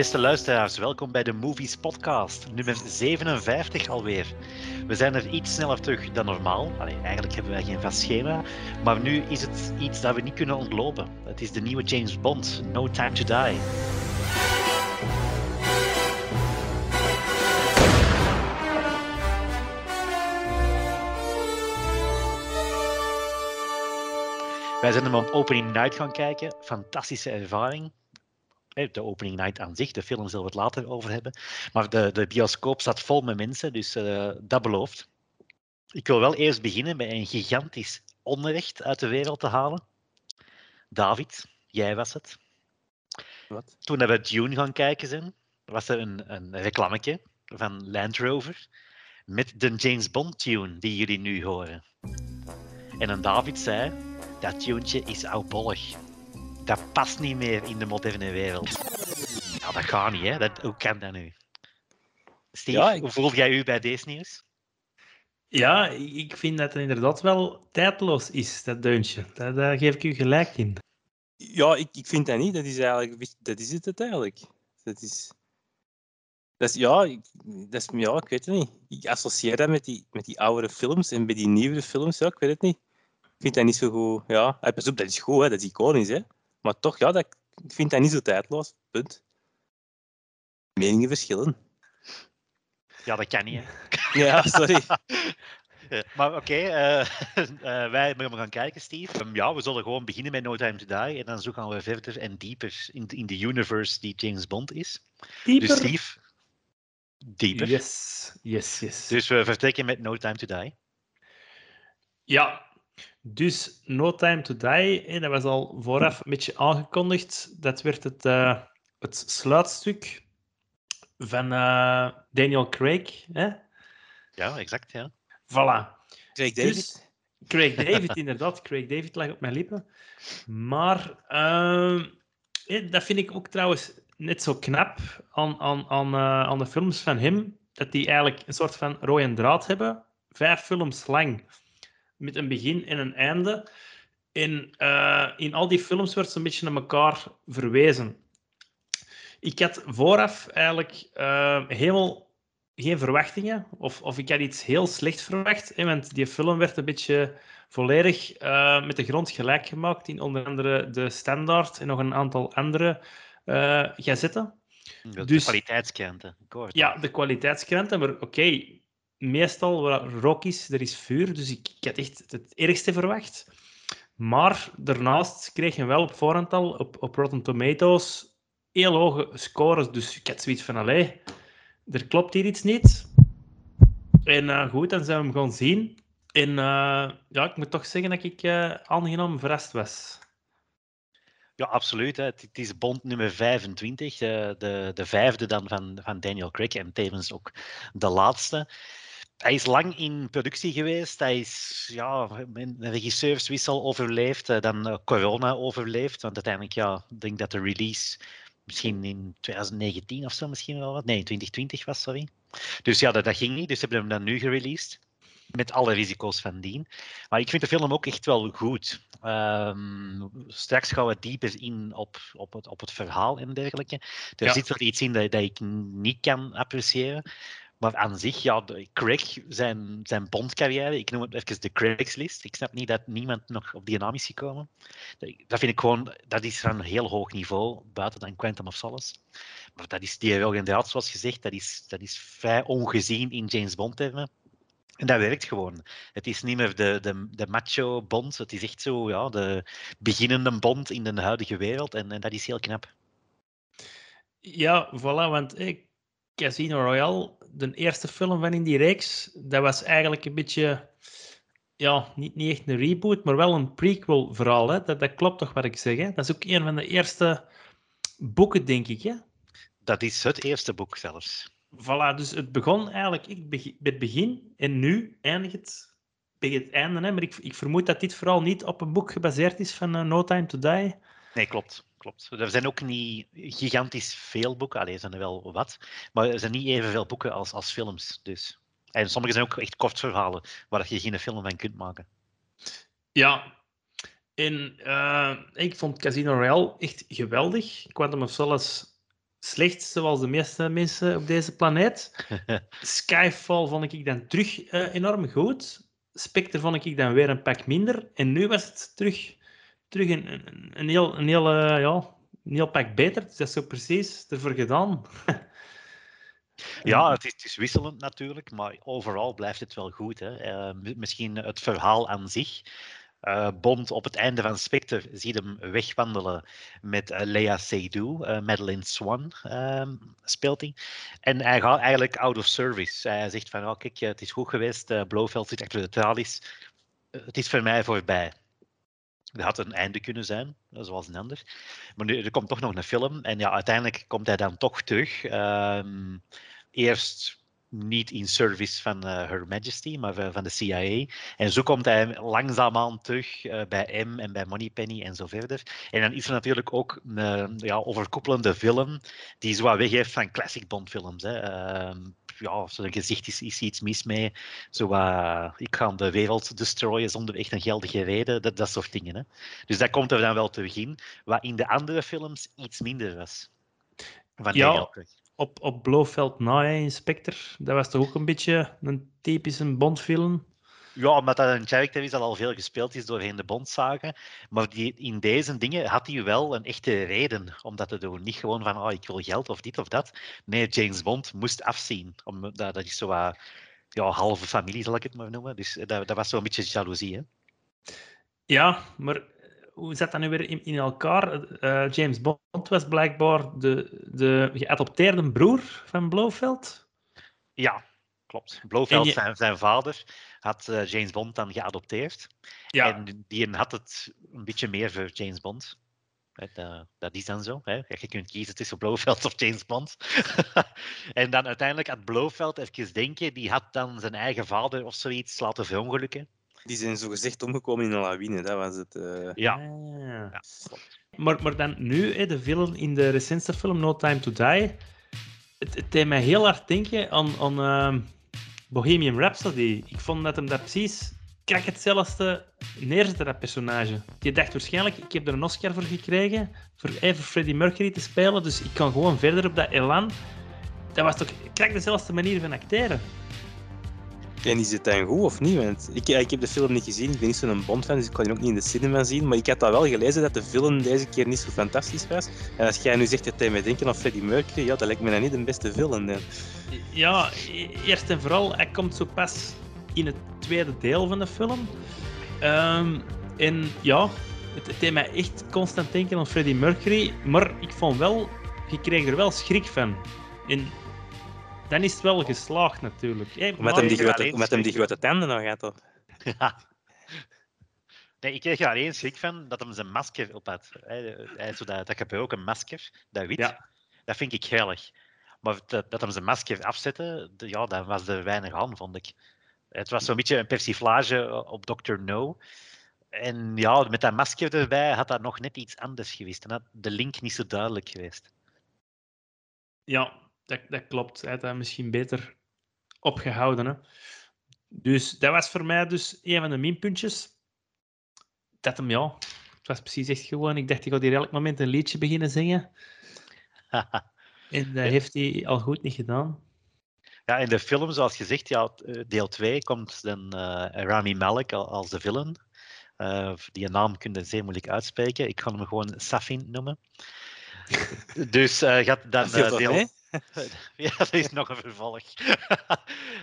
Beste luisteraars, welkom bij de Movies Podcast, nummer 57 alweer. We zijn er iets sneller terug dan normaal. Allee, eigenlijk hebben wij geen vast schema, maar nu is het iets dat we niet kunnen ontlopen. Het is de nieuwe James Bond, No Time to Die. Wij zijn hem op opening night gaan kijken. Fantastische ervaring. De opening night aan zich, de film zullen we het later over hebben. Maar de, de bioscoop zat vol met mensen, dus uh, dat belooft. Ik wil wel eerst beginnen bij een gigantisch onrecht uit de wereld te halen. David, jij was het. Wat? Toen we Dune gaan kijken zijn, was er een, een reclametje van Land Rover met de James Bond tune die jullie nu horen. En een David zei, dat tuentje is oudbollig. Dat past niet meer in de moderne wereld. Ja, dat gaat niet, hè? Dat, hoe kan dat nu? Steve, Ja, ik- hoe voel jij u bij deze nieuws? Ja, ik vind dat het inderdaad wel tijdloos is, dat deuntje. Daar, daar geef ik u gelijk in. Ja, ik, ik vind dat niet. Dat is eigenlijk, dat is het uiteindelijk. Dat is, dat is, ja, ik, dat is, ja, ik weet het niet. Ik associeer dat met die, met die oudere films en bij die nieuwere films, ja, ik weet het niet. Ik vind dat niet zo goed. Ja, pas op, dat is goed, hè, dat is iconisch, hè. Maar toch, ja, dat, ik vind dat niet zo tijdloos. Punt. Meningen verschillen. Ja, dat kan niet, hè? Ja, sorry. Ja, maar oké, eh, eh, wij moeten gaan kijken, Steve. Ehm, ja, we zullen gewoon beginnen met No Time to Die. En dan zo gaan we verder en dieper in, in de universe die James Bond is. Dieper. Dus Steve, dieper. Yes, yes, yes. Dus we vertrekken met No Time to Die. Ja, dus No Time to Die, hè, dat was al vooraf een beetje aangekondigd. Dat werd het, eh, het sluitstuk van eh, Daniel Craig. Hè? Ja, exact, ja. Voilà. Craig David. Dus, Craig David, inderdaad. Craig David lag op mijn lippen. Maar ehm, eh, dat vind ik ook trouwens net zo knap aan, aan, aan, eh, aan de films van hem. Dat die eigenlijk een soort van rode draad hebben. Vijf films lang. Met een begin en een einde. En eh, in al die films werd ze een beetje naar elkaar verwezen. Ik had vooraf eigenlijk eh, helemaal geen verwachtingen. Of, of ik had iets heel slecht verwacht. Hè, want die film werd een beetje volledig eh, met de grond gelijk gemaakt. In onder andere de Standaard en nog een aantal andere gazetten. De Dus- kwaliteitskranten. ik hoor het Ja, de kwaliteitskranten. Maar oké, meestal waar rook is, er is vuur. Dus ik, ik had echt het ergste verwacht. Maar daarnaast kreeg je wel op voorhand al op, op Rotten Tomatoes heel hoge scores. Dus ik had zoiets van, allee, er klopt hier iets niet. En eh, goed, dan zijn we hem gaan zien. En eh, ja, ik moet toch zeggen dat ik eh, aangenaam verrast was. Ja, absoluut. Hè. Het, is Bond nummer 25, de, de, de vijfde dan van, van Daniel Craig en tevens ook de laatste. Hij is lang in productie geweest. Hij is ja, met een regisseurswissel overleefd, eh, dan eh, corona overleefd. Want uiteindelijk, ja, ik denk dat de release misschien in 2019 of zo misschien wel wat. Nee, 2020 was, sorry. Dus ja, dat, dat ging niet. Dus hebben hem dan nu gereleased. Met alle risico's van dien. Maar ik vind de film ook echt wel goed. Ehm, straks gaan we dieper in op, op, het, op het verhaal en dergelijke. Er Ja. zit wel iets in dat, dat ik niet kan appreciëren. Maar aan zich, ja, de, Craig, zijn, zijn Bond-carrière, ik noem het even de Craigslist. Ik snap niet dat niemand nog op die naam is gekomen. Dat vind ik gewoon, dat is van een heel hoog niveau, buiten dan Quantum of Solace. Maar dat is die rode draad, zoals gezegd, dat is, dat is vrij ongezien in James Bond-termen. En dat werkt gewoon. Het is niet meer de, de, de macho Bond, het is echt zo ja, de beginnende Bond in de huidige wereld. En, en dat is heel knap. Ja, voilà, want eh, Casino Royale, de eerste film van in die reeks, dat was eigenlijk een beetje, ja, niet, niet echt een reboot, maar wel een prequel-verhaal. Hè? Dat, dat klopt toch wat ik zeg? Hè? Dat is ook een van de eerste boeken, denk ik. Hè? Dat is het eerste boek zelfs. Voilà, dus het begon eigenlijk ik bij het begin en nu eindigt het bij het einde. Hè? Maar ik, ik vermoed dat dit vooral niet op een boek gebaseerd is van eh, No Time to Die. Nee, klopt. Klopt. Er zijn ook niet gigantisch veel boeken. Allee, er zijn er wel wat. Maar er zijn niet evenveel boeken als, als films. Dus. En sommige zijn ook echt kort verhalen waar je geen film van kunt maken. Ja. En eh, ik vond Casino Royale echt geweldig. Quantum of Solace slecht, zoals de meeste mensen op deze planeet. Skyfall vond ik dan terug eh, enorm goed. Spectre vond ik dan weer een pak minder. En nu was het terug, terug een, een, een heel, een, heel, eh, ja, een heel pak beter. Dus dat is zo precies ervoor gedaan. Ja, het is, het is wisselend natuurlijk, maar overal blijft het wel goed. Hè. Eh, m- misschien het verhaal aan zich. Eh, Bond op het einde van Spectre ziet hem wegwandelen met eh, Lea Seydoux, Madeleine Swan ehm, speelt hij. En hij gaat eigenlijk out of service. Hij zegt van, oh, kijk, het is goed geweest, uh, Blofeld zit achter de tralies. Het is voor mij voorbij. Dat had een einde kunnen zijn, eh, zoals een ander. Maar nu, er komt toch nog een film. En ja, uiteindelijk komt hij dan toch terug. Ehm, eerst niet in service van eh, Her Majesty, maar van de CIA. En zo komt hij langzaamaan terug eh, bij M en bij Moneypenny en zo verder. En dan is er natuurlijk ook een ja, overkoepelende film die zo wat weg heeft van classic Bond-films. Hè. Ehm, ja, zo'n gezicht is, is iets mis mee. Zo ik ga de wereld destroyen zonder echt een geldige reden. Dat, dat soort dingen. Hè. Dus dat komt er dan wel terug in. Wat in de andere films iets minder was. Van Ja. Op, op Blofeld na, Inspector. Dat was toch ook een beetje een typische Bondfilm? Ja, omdat dat een character is dat al veel gespeeld is doorheen de Bondzagen. Maar die, in deze dingen had hij wel een echte reden om dat te doen. Niet gewoon van, oh, ik wil geld of dit of dat. Nee, James Bond moest afzien. Om, dat, dat is zo wat, ja, halve familie, zal ik het maar noemen. Dus dat, dat was zo'n beetje jaloezie, hè. Ja, maar eh, hoe zat dat nu weer in, in elkaar? Eh, James Bond was blijkbaar de, de geadopteerde broer van Blofeld. Ja, klopt. Blofeld, je- zijn, zijn vader, had eh, James Bond dan geadopteerd. Ja, En die had het een beetje meer voor James Bond. Dat, dat is dan zo. Hè. Je kunt kiezen tussen Blofeld of James Bond. en dan uiteindelijk had Blofeld even denken, die had dan zijn eigen vader of zoiets laten verongelukken. Die zijn zogezegd omgekomen in een lawine, dat was het. eh. Ja, Ah. ja. Maar, maar dan nu, hè, de villain in de recentste film No Time to Die. Het, het deed mij heel hard denken aan, aan ehm, Bohemian Rhapsody. Ik vond dat hem dat precies krak hetzelfde neerzette, dat personage. Je dacht waarschijnlijk, ik heb er een Oscar voor gekregen, voor even Freddie Mercury te spelen, dus ik kan gewoon verder op dat elan. Dat was toch krak dezelfde manier van acteren. En is het dan goed of niet? Want ik, ik heb de film niet gezien, ik ben niet zo'n Bond-fan, dus ik kan die ook niet in de cinema zien. Maar ik had dat wel gelezen dat de film deze keer niet zo fantastisch was. En als jij nu zegt dat hij mij denken aan Freddie Mercury, ja, dat lijkt me dan niet de beste film. Ja, eerst en vooral, hij komt zo pas in het tweede deel van de film. Ehm, en ja, het, het deed mij echt constant denken aan Freddie Mercury. Maar ik vond wel, je kreeg er wel schrik van. Dan is het wel geslaagd natuurlijk. Hey, maar- hem die grote, omdat hem die grote tanden nog had. Of. Nee, ik kreeg er alleen schrik van dat hem zijn masker op had. Hij, hij had zo dat, dat gebroken masker, dat wit. Ja. Dat vind ik heilig. Maar dat, dat hem zijn masker afzette, de- ja, dat was er weinig aan, vond ik. Het was zo'n beetje een persiflage op Dr. No. En ja, met dat masker erbij had dat nog net iets anders geweest. En had de link niet zo duidelijk geweest. Ja, dat, dat klopt. Hij had dat misschien beter opgehouden. Hè. Dus dat was voor mij dus een van de minpuntjes. Dat hem, ja, het was precies echt gewoon. Ik dacht, ik ga hier elk moment een liedje beginnen zingen. En dat heeft hij al goed niet gedaan. Ja, in de film, zoals gezegd, ja, eh, deel 2 komt dan eh, Rami Malek al- als de villain. Eh, die naam kun je zeer moeilijk uitspreken. Ik ga hem gewoon Safin noemen. dus eh gaat dan deel... ja, er is nog een vervolg.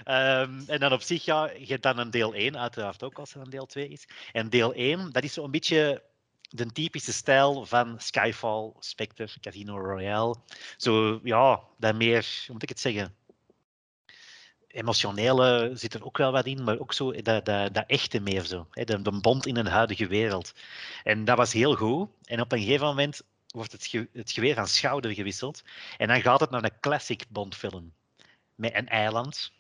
Ehm, en dan op zich, ja, je hebt dan een deel 1, uiteraard ook als er een deel 2 is. En deel 1, dat is zo'n beetje de typische stijl van Skyfall, Spectre, Casino Royale. Zo, ja, dat meer, hoe moet ik het zeggen? Emotionele zit er ook wel wat in, maar ook zo dat, dat, dat echte meer zo. De, de bond in een huidige wereld. En dat was heel goed. En op een gegeven moment wordt het, ge- het geweer van schouder gewisseld. En dan gaat het naar een classic Bond-film. Met een eiland,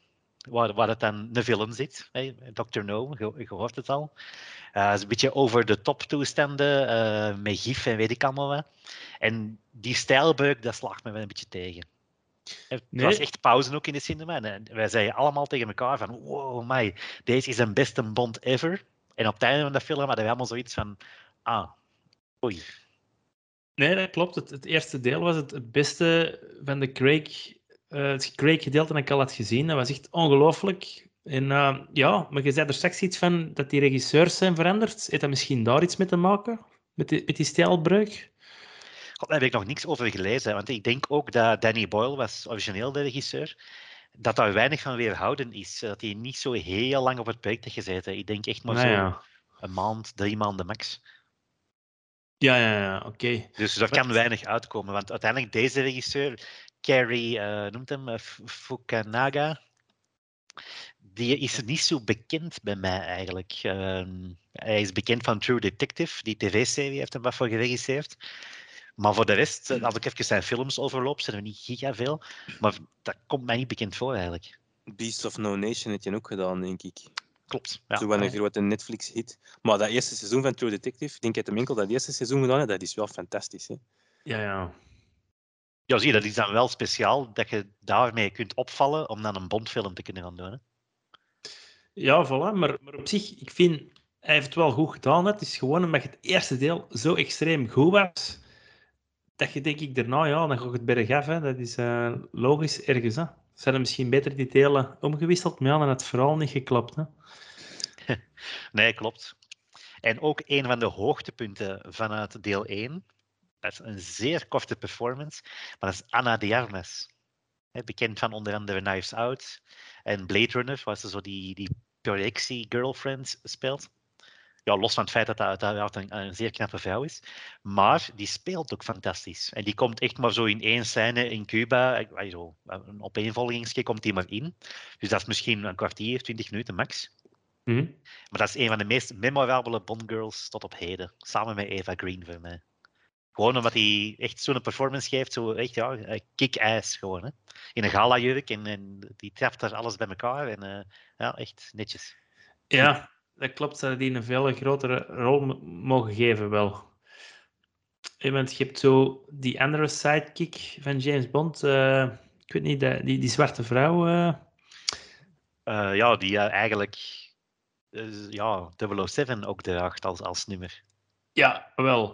waar, waar het dan een villain zit. Hè? Dr. No, je, je hoort het al. Het is een beetje over de top toestanden, eh, met gif en weet ik allemaal wat. En die stijlbreuk, dat slaagt me wel een beetje tegen. Het Nee. was echt pauze ook in de cinema. En eh, wij zeiden allemaal tegen elkaar van, wow, my, deze is een beste Bond ever. En op het einde van de film hadden we allemaal zoiets van, ah, oei. Nee, dat klopt. Het, het eerste deel was het, het beste van de Craig, eh het Craig-gedeelte dat ik al had gezien. Dat was echt ongelooflijk. En eh, ja, maar je zei er straks iets van dat die regisseurs zijn veranderd. Heeft dat misschien daar iets mee te maken? Met die, met die stijlbreuk? God, daar heb ik nog niks over gelezen. Want ik denk ook dat Danny Boyle was origineel de regisseur. Dat daar weinig van weerhouden is. Dat hij niet zo heel lang op het project heeft gezeten. Ik denk echt maar Nou zo ja. een maand, drie maanden max. Ja, ja, ja, oké. Dus daar kan weinig uitkomen. Want uiteindelijk deze regisseur, Carrie, eh, noemt hem, eh, F- Fukunaga, die is niet zo bekend bij mij eigenlijk. Ehm, hij is bekend van True Detective, die tv-serie heeft hem wat voor geregisseerd. Maar voor de rest, eh, als ik even zijn films overloop, zijn er niet giga veel. Maar dat komt mij niet bekend voor eigenlijk. Beast of No Nation heeft je ook gedaan, denk ik. Klopt. Ja. Zo wel een grote Netflix-hit. Maar dat eerste seizoen van True Detective, ik denk dat de winkel dat eerste seizoen gedaan heeft, dat is wel fantastisch. Hè? Ja, ja. Ja, zie je, dat is dan wel speciaal dat je daarmee kunt opvallen om dan een Bondfilm te kunnen gaan doen. Hè? Ja, voilà. Maar, maar op zich, ik vind, hij heeft het wel goed gedaan. hè. Het is gewoon omdat het eerste deel zo extreem goed was, dat je denk ik daarna, ja, dan gaat het bergaf. Hè. Dat is eh, logisch ergens. Hè. Hadden misschien beter die delen omgewisseld, maar dan had het vooral niet geklapt. Hè. Nee, klopt. En ook een van de hoogtepunten vanuit deel 1, dat is een zeer korte performance, maar dat is Anna de Armas. Bekend van onder andere Knives Out en Blade Runner, waar ze zo die, die projectie-girlfriend speelt. Ja, los van het feit dat dat uiteraard een, een zeer knappe vrouw is. Maar die speelt ook fantastisch. En die komt echt maar zo in één scène in Cuba. Zo, een opeenvolgingsje komt die maar in. Dus dat is misschien een kwartier, twintig minuten max. Hm? Maar dat is een van de meest memorabele Bond girls tot op heden. Samen met Eva Green voor mij. Gewoon omdat hij echt zo'n performance geeft, zo echt ja, kick-ass gewoon. Hè. In een gala-jurk en, en die trapt daar alles bij elkaar. En eh, ja, echt netjes. Ja, dat klopt. Hadden die een veel grotere rol mo- mogen geven, wel. Want je hebt zo die andere sidekick van James Bond. eh, ik weet niet, die, die, die zwarte vrouw. eh, Eh, ja, die eigenlijk ja, 007 ook draagt als, als nummer. ja, wel.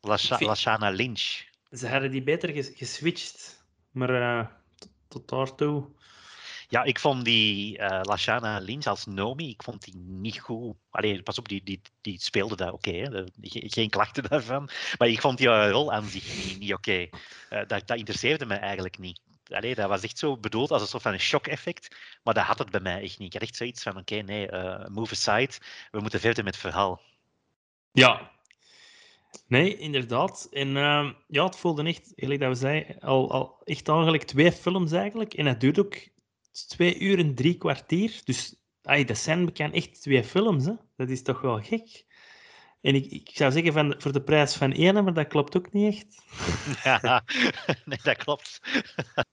Lasha- vind- Lashana Lynch. Ze hadden die beter ges- geswitcht. Maar tot daartoe. Ja, ik vond die eh Lashana Lynch als Nomi, ik vond die niet goed. Allee, pas op, die, die, die speelde daar oké, geen klachten daarvan. Maar ik vond die eh, rol aan zich niet, oké. Eh, dat, dat interesseerde me eigenlijk niet. Allee, dat was echt zo bedoeld als een soort van een shock-effect, maar dat had het bij mij echt niet. Ik had echt zoiets van, oké, nee, move aside, we moeten verder met het verhaal. Ja. Nee, inderdaad. En ehm, ja, het voelde echt, gelijk dat we zeiden, al, al echt eigenlijk twee films eigenlijk. En het duurt ook twee uur en drie kwartier. Dus ay, dat zijn bekend echt twee films. Hè? Dat is toch wel gek. En ik, ik zou zeggen van, voor de prijs van één, maar dat klopt ook niet echt. Ja, nee, dat klopt.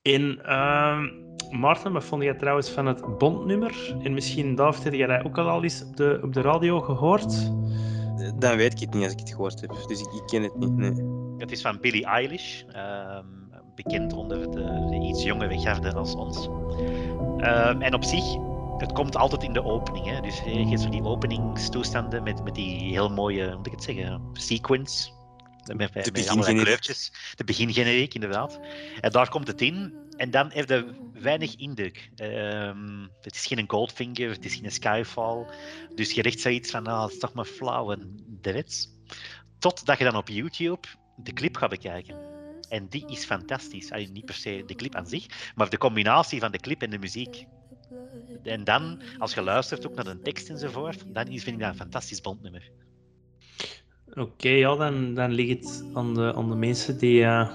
En ehm Maarten, wat vond jij trouwens van het Bondnummer? En misschien, David, heb jij dat ook al eens op de, op de radio gehoord? Eh, Dan weet ik het niet als ik het gehoord heb. Dus ik, ik ken het niet. Nee. Het is van Billie Eilish, ehm, bekend onder de, de iets jongere garde als ons. Ehm, en op zich, het komt altijd in de opening. Hè? Dus je hebt zo die openingstoestanden met, met die heel mooie, hoe moet ik het zeggen, sequence. Met, allerlei begingeneriek. kleurtjes. De begingeneriek, inderdaad. En daar komt het in. En dan heeft het weinig indruk. Ehm, het is geen Goldfinger, het is geen Skyfall. Dus je richt zoiets van, ah, het is toch maar flauw en that's. Totdat je dan op YouTube de clip gaat bekijken. En die is fantastisch. Allee, niet per se de clip aan zich, maar de combinatie van de clip en de muziek. En dan, als je luistert ook naar de tekst enzovoort, dan is, vind ik dat een fantastisch bondnummer. Oké, ja, dan, dan ligt het aan de, aan de mensen die eh,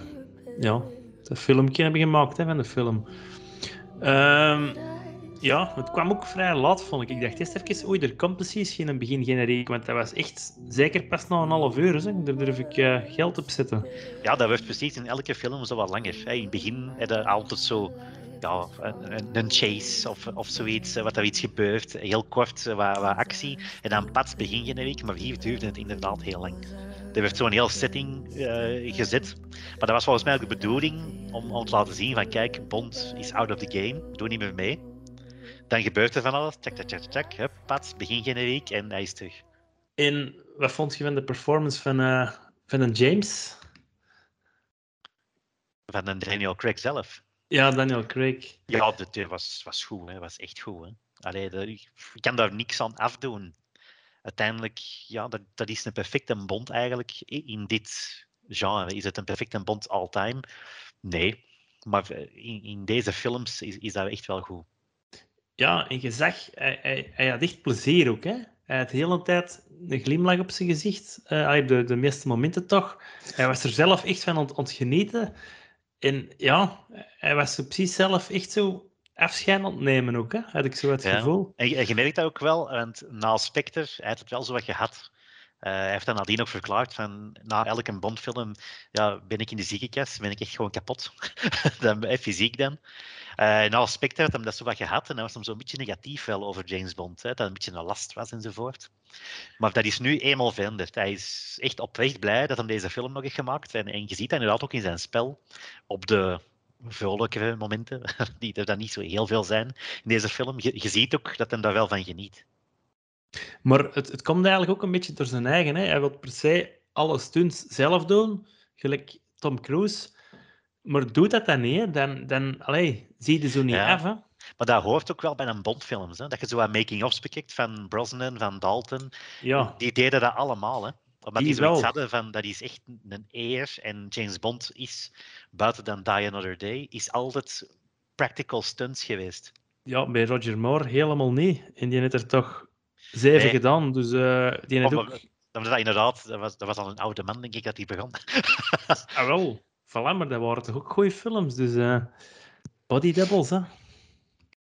ja, dat filmpje hebben gemaakt hè, van de film. Ehm, ja, het kwam ook vrij laat, vond ik. Ik dacht eerst even, oei, er komt precies geen begin generiek, want dat was echt zeker pas na een half uur. Hè. Daar durf ik eh, geld op zetten. Ja, dat wordt precies in elke film zo wat langer. In het begin je altijd zo ja, een, chase of, of zoiets, eh, wat er iets gebeurt. Heel kort eh, wat, wat actie. En dan pats begin generiek, maar hier duurde het inderdaad heel lang. Er werd zo'n heel setting gezet. Maar dat was volgens mij ook de bedoeling om, om te laten zien van kijk, Bond is out of the game, doe niet meer mee. Dan gebeurt er van alles, check, check, check, check, hup, pats, begin generiek en hij is terug. En wat vond je van de performance van, eh, van een James? van een Daniel Craig zelf. Ja, Daniel Craig. Ja, dat was, was goed, hè. was echt goed. Hè. Allee, dat, ik kan daar niks aan afdoen. Uiteindelijk, ja, dat, dat is een perfecte bond eigenlijk in dit genre. Is het een perfecte bond all-time? Nee. Maar eh, in, in deze films is, is dat echt wel goed. Ja, en je zag, hij, hij, hij had echt plezier ook. Hè? Hij had de hele tijd een glimlach op zijn gezicht. allee, de, de meeste momenten toch. Hij was er zelf echt van aan het- aan het genieten. En ja, hij was zo precies zelf echt zo afscheid aan het nemen ook. Hè? Had ik zo het Ja. gevoel. En, je- en je merkt dat ook wel, want na Spectre, hij heeft het wel zo wat gehad. Eh, hij heeft dan nadien ook verklaard van na elke Bondfilm ja, ben ik in de ziekenkast, ben ik echt gewoon kapot. dan ik fysiek dan. Eh na Spectre had hem dat zo wat gehad en hij was hem zo'n beetje negatief wel over James Bond. Hè, dat het een beetje een last was enzovoort. Maar dat is nu eenmaal veranderd. Hij is echt oprecht blij dat hij deze film nog heeft gemaakt. En, en je ziet dat inderdaad ook in zijn spel op de vrolijkere momenten, die er dan niet zo heel veel zijn in deze film. Je, je ziet ook dat hij daar wel van geniet. Maar het, het komt eigenlijk ook een beetje door zijn eigen. Hè? Hij wil per se alle stunts zelf doen, gelijk Tom Cruise. Maar doet dat dan niet, dan, dan allee, zie je zo niet Ja. af. Hè? Maar dat hoort ook wel bij een Bondfilms. Hè? Dat je zo wat making-ofs bekijkt van Brosnan, van Dalton. Ja, Die deden dat allemaal. Hè? Omdat Die die zoiets wel. hadden van dat is echt een eer. En James Bond is, buiten dan Die Another Day, is altijd practical stunts geweest. ja, bij Roger Moore helemaal niet. En die heeft er toch zeven Nee. gedaan. Dus eh, die heeft ook... Dat was dat inderdaad, dat was, dat was al een oude man, denk ik, dat die begon. Ah, wel. Voilà, maar dat waren toch ook goede films. Dus eh body doubles, hè.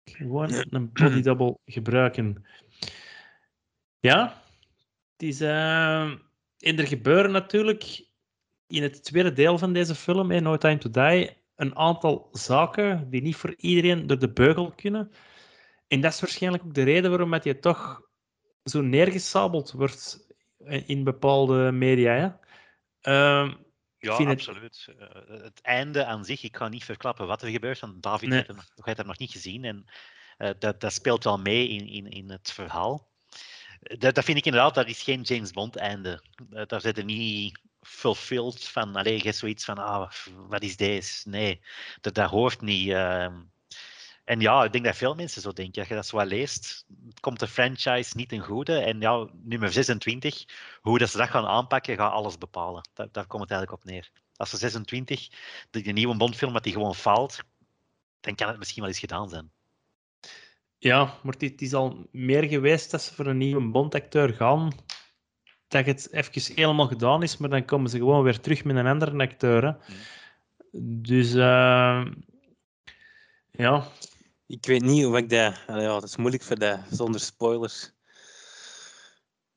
Gewoon een body double gebruiken. Ja, het is... eh, en er gebeuren natuurlijk in het tweede deel van deze film, hè, No Time to Die, een aantal zaken die niet voor iedereen door de beugel kunnen. En dat is waarschijnlijk ook de reden waarom dat je toch zo neergesabeld wordt in bepaalde media. Hè. Ehm, Ja, het- absoluut. Eh, het einde aan zich, ik ga niet verklappen wat er gebeurt, want David Nee. heeft, het nog, niet gezien. En eh, dat, dat speelt wel mee in, in, in het verhaal. Dat, dat vind ik inderdaad, dat is geen James Bond einde. Eh, daar zit er niet fulfilled van, alleen je zoiets van, ah, wat is deze? Nee, dat, dat hoort niet. En ja, ik denk dat veel mensen zo denken. Als je dat zo leest, komt de franchise niet ten goede. En ja, nummer 26, hoe dat ze dat gaan aanpakken, gaat alles bepalen. Daar, daar komt het eigenlijk op neer. Als ze 26, de, de nieuwe Bondfilm, dat die gewoon faalt, dan kan het misschien wel eens gedaan zijn. Ja, maar het, is al meer geweest dat ze voor een nieuwe Bondacteur gaan. Dat het even helemaal gedaan is, maar dan komen ze gewoon weer terug met een andere acteur. Hè. Dus eh, ja, Ik weet niet of ik dat... allee, Ja, het is moeilijk voor dat zonder spoilers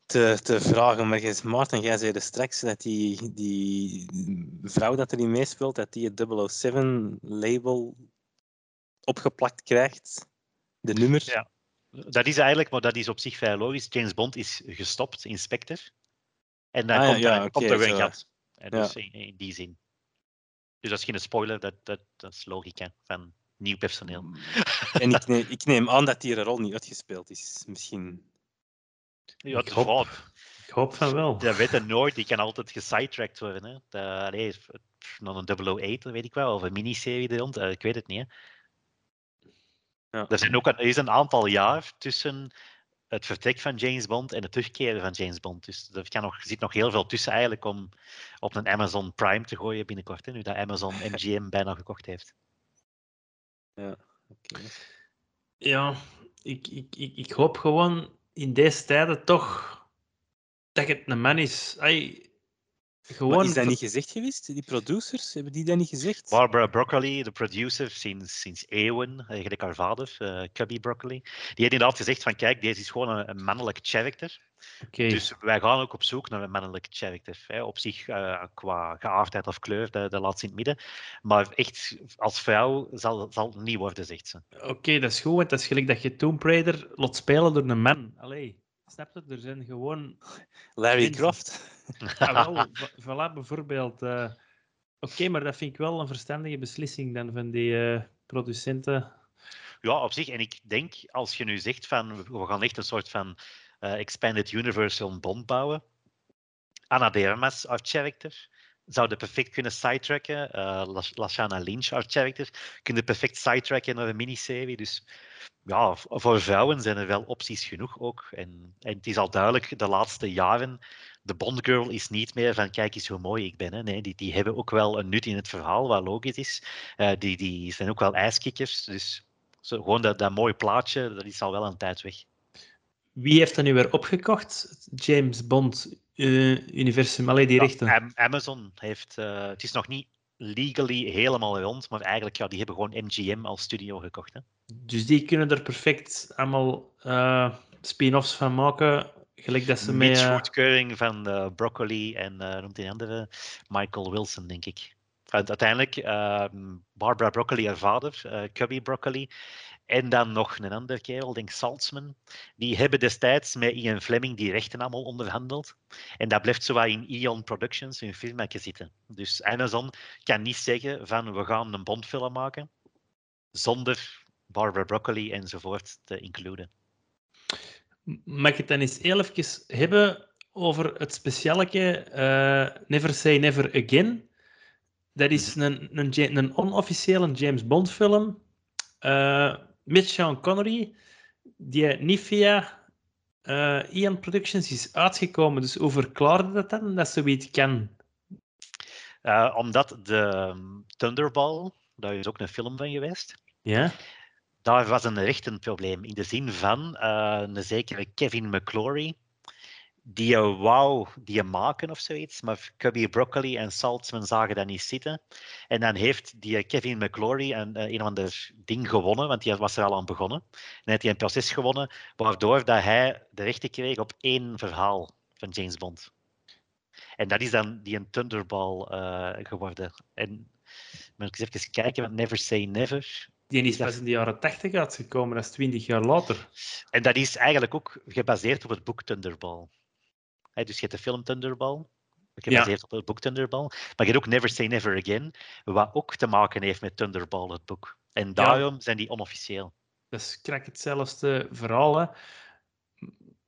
te, te vragen. Maar Maarten, jij zei er straks dat die, die vrouw dat erin meespeelt, dat die het 007-label opgeplakt krijgt. De nummer. Ja. Dat is eigenlijk, maar dat is op zich vrij logisch. James Bond is gestopt in Spectre. En dan Ah, komt, ja, er, oké, komt er weer zo. een gat. Dus in, in die zin. Dus dat is geen spoiler, dat, dat, dat is logica van nieuw personeel. En ik neem, ik neem aan dat die rol niet uitgespeeld is. Misschien. Ja, Ik het hoop- ik hoop van wel. Dat weet je nooit, die kan altijd gesidetracked worden. Hè. Dat, allee, nog een 008, dat weet ik wel, of een miniserie er rond, eh, ik weet het niet. Hè. Ja. Er, zijn ook een, er is een aantal jaar tussen het vertrek van James Bond en het terugkeren van James Bond. Dus er, kan nog, er zit nog heel veel tussen eigenlijk om op een Amazon Prime te gooien binnenkort. Hè, nu dat Amazon MGM bijna gekocht heeft. Oké. Ja, ik, ik, ik, ik hoop gewoon in deze tijden toch dat het een man is. Maar gewoon is dat niet gezegd geweest? Die producers, hebben die dat niet gezegd? Barbara Broccoli, de producer sinds, sinds eeuwen, eigenlijk haar vader, eh Cubby Broccoli, die heeft inderdaad gezegd van kijk, deze is gewoon een, een mannelijk character. Oké. Dus wij gaan ook op zoek naar een mannelijk character. Hè. Op zich, eh, qua geaardheid of kleur, dat, dat laat ze in het midden. Maar echt, als vrouw zal, zal het niet worden, zegt ze. Oké, dat is goed, want dat is gelijk dat je Tomb Raider laat spelen door een man. Allee, snap je? Er zijn gewoon... Larry. Croft? Ah, wel, v- voilà, bijvoorbeeld. eh, Oké, maar dat vind ik wel een verstandige beslissing dan van die eh, producenten. Ja, op zich. En ik denk, als je nu zegt van, we gaan echt een soort van eh, expanded universal bond bouwen. Anna de Armas, our character. Zouden perfect kunnen sidetracken. Uh, Lashana Lynch, haar character, kunnen perfect sidetracken naar een miniserie. Dus ja, voor vrouwen zijn er wel opties genoeg ook. En, en het is al duidelijk de laatste jaren, de Bond Girl is niet meer van kijk eens hoe mooi ik ben. Hè. Nee, die, die hebben ook wel een nut in het verhaal, wat logisch is. Uh, die, die zijn ook wel ijskikkers. Dus zo, gewoon dat, dat mooie plaatje, dat is al wel een tijd weg. Wie heeft dat nu weer opgekocht? James Bond Universum, alleen die rechten? Amazon heeft, uh, het is nog niet legally helemaal rond, maar eigenlijk ja, die hebben gewoon MGM als studio gekocht. Hè? Dus die kunnen er perfect allemaal uh, spin-offs van maken, gelijk dat ze met... goedkeuring van uh, Broccoli en uh, noemt die andere, Michael Wilson, denk ik. Uiteindelijk, ehm, Barbara Broccoli, haar vader, Cubby Broccoli, en dan nog een ander kerel, denk Saltzman. Die hebben destijds met Ian Fleming die rechten allemaal onderhandeld. En dat blijft zo in Ion Productions, hun filmmaker zitten. Dus Amazon kan niet zeggen van we gaan een Bondfilm maken zonder Barbara Broccoli enzovoort te includen. Mag ik het dan eens heel even hebben over het specialeke uh, Never Say Never Again? Dat is mhm. een, een, een onofficiële James Bond film. Uh, met Sean Connery, die niet via uh, Ian Productions is uitgekomen. Dus hoe verklaarde dat dan, dat zoiets kan? Uh, omdat de um, Thunderball, daar is ook een film van geweest. Ja. Daar was een rechtenprobleem in de zin van uh, een zekere Kevin McClory die wou die maken of zoiets, maar Cubby Broccoli en Saltzman zagen dat niet zitten. En dan heeft die Kevin McClory een, eh, een of ander ding gewonnen, want die was er al aan begonnen. En heeft hij een proces gewonnen, waardoor dat hij de rechten kreeg op één verhaal van James Bond. En dat is dan die een Thunderball uh, geworden. En moet ik eens even kijken, want Never Say Never. Die is pas in de jaren 80 uitgekomen, dat is 20 jaar later. En dat is eigenlijk ook gebaseerd op het boek Thunderball dus je hebt de film Thunderball, gebaseerd ja. op het boek Thunderball. Maar je hebt ook Never Say Never Again, wat ook te maken heeft met Thunderball, het boek. En daarom zijn die onofficieel. Dat is krijg hetzelfde verhaal. Hè.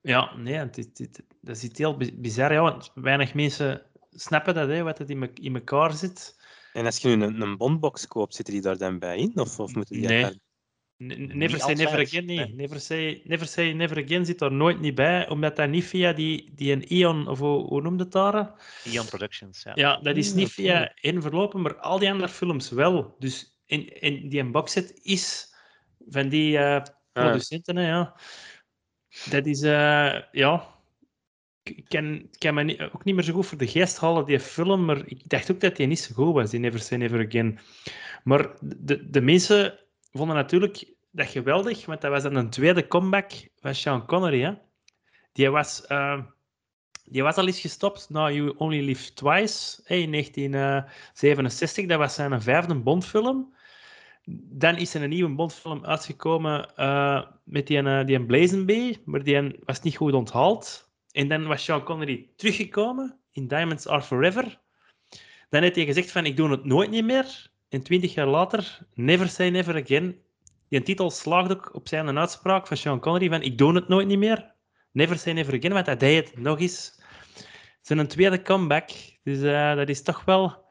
Ja, nee, het, het, dat is iets heel bizar. Ja, want weinig mensen snappen dat, hè, wat het in, in elkaar zit. En als je nu een, een bondbox koopt, zitten die daar dan bij in? Of, of moeten die nee. Never say never again, nee. Never, say, never say never again zit er nooit niet bij, omdat dat niet via die, die een Ion, of hoe, hoe noemde het daar? Ion Productions, ja. Ja, dat is niet via in verlopen, maar al die andere films wel. Dus in, in die boxset is van die uh, producenten, ja. Dat is, uh, ja... Ik kan, kan me ook niet meer zo goed voor de geest halen, die film, maar ik dacht ook dat die niet zo goed was, die Never Say Never Again. Maar de, de mensen vonden natuurlijk dat geweldig, want dat was dan een tweede comeback van Sean Connery. Hè? Die, was, uh, die was al eens gestopt na You Only Live Twice in 1967. Dat was zijn vijfde Bondfilm. Dan is er een nieuwe Bondfilm uitgekomen uh, met die, uh, die Blazenby, maar die was niet goed onthaald. En dan was Sean Connery teruggekomen in Diamonds Are Forever. Dan heeft hij gezegd van, ik doe het nooit niet meer. En twintig jaar later, Never Say Never Again. Die titel slaagt ook op zijn uitspraak van Sean Connery van ik doe het nooit niet meer. Never Say Never Again, want hij deed het nog eens. Zijn tweede comeback. Dus uh, dat is toch wel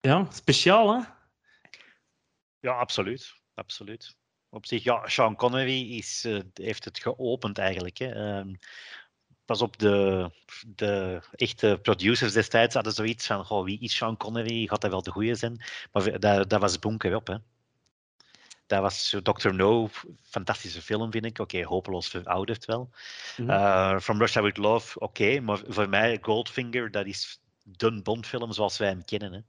ja, speciaal, hè? Ja, absoluut. absoluut. Op zich, ja, Sean Connery is, uh, heeft het geopend eigenlijk. Hè. Um, pas op, de, de echte producers destijds hadden zoiets van, goh, wie is Sean Connery? Gaat dat wel de goede zijn? Maar dat, dat was bunker op, hè. Dat was Dr. No, fantastische film, vind ik. Oké, hopeloos verouderd wel. Mm -hmm. From Russia With Love, oké. maar voor mij, Goldfinger, dat is de Bond-film zoals wij hem kennen. Hè.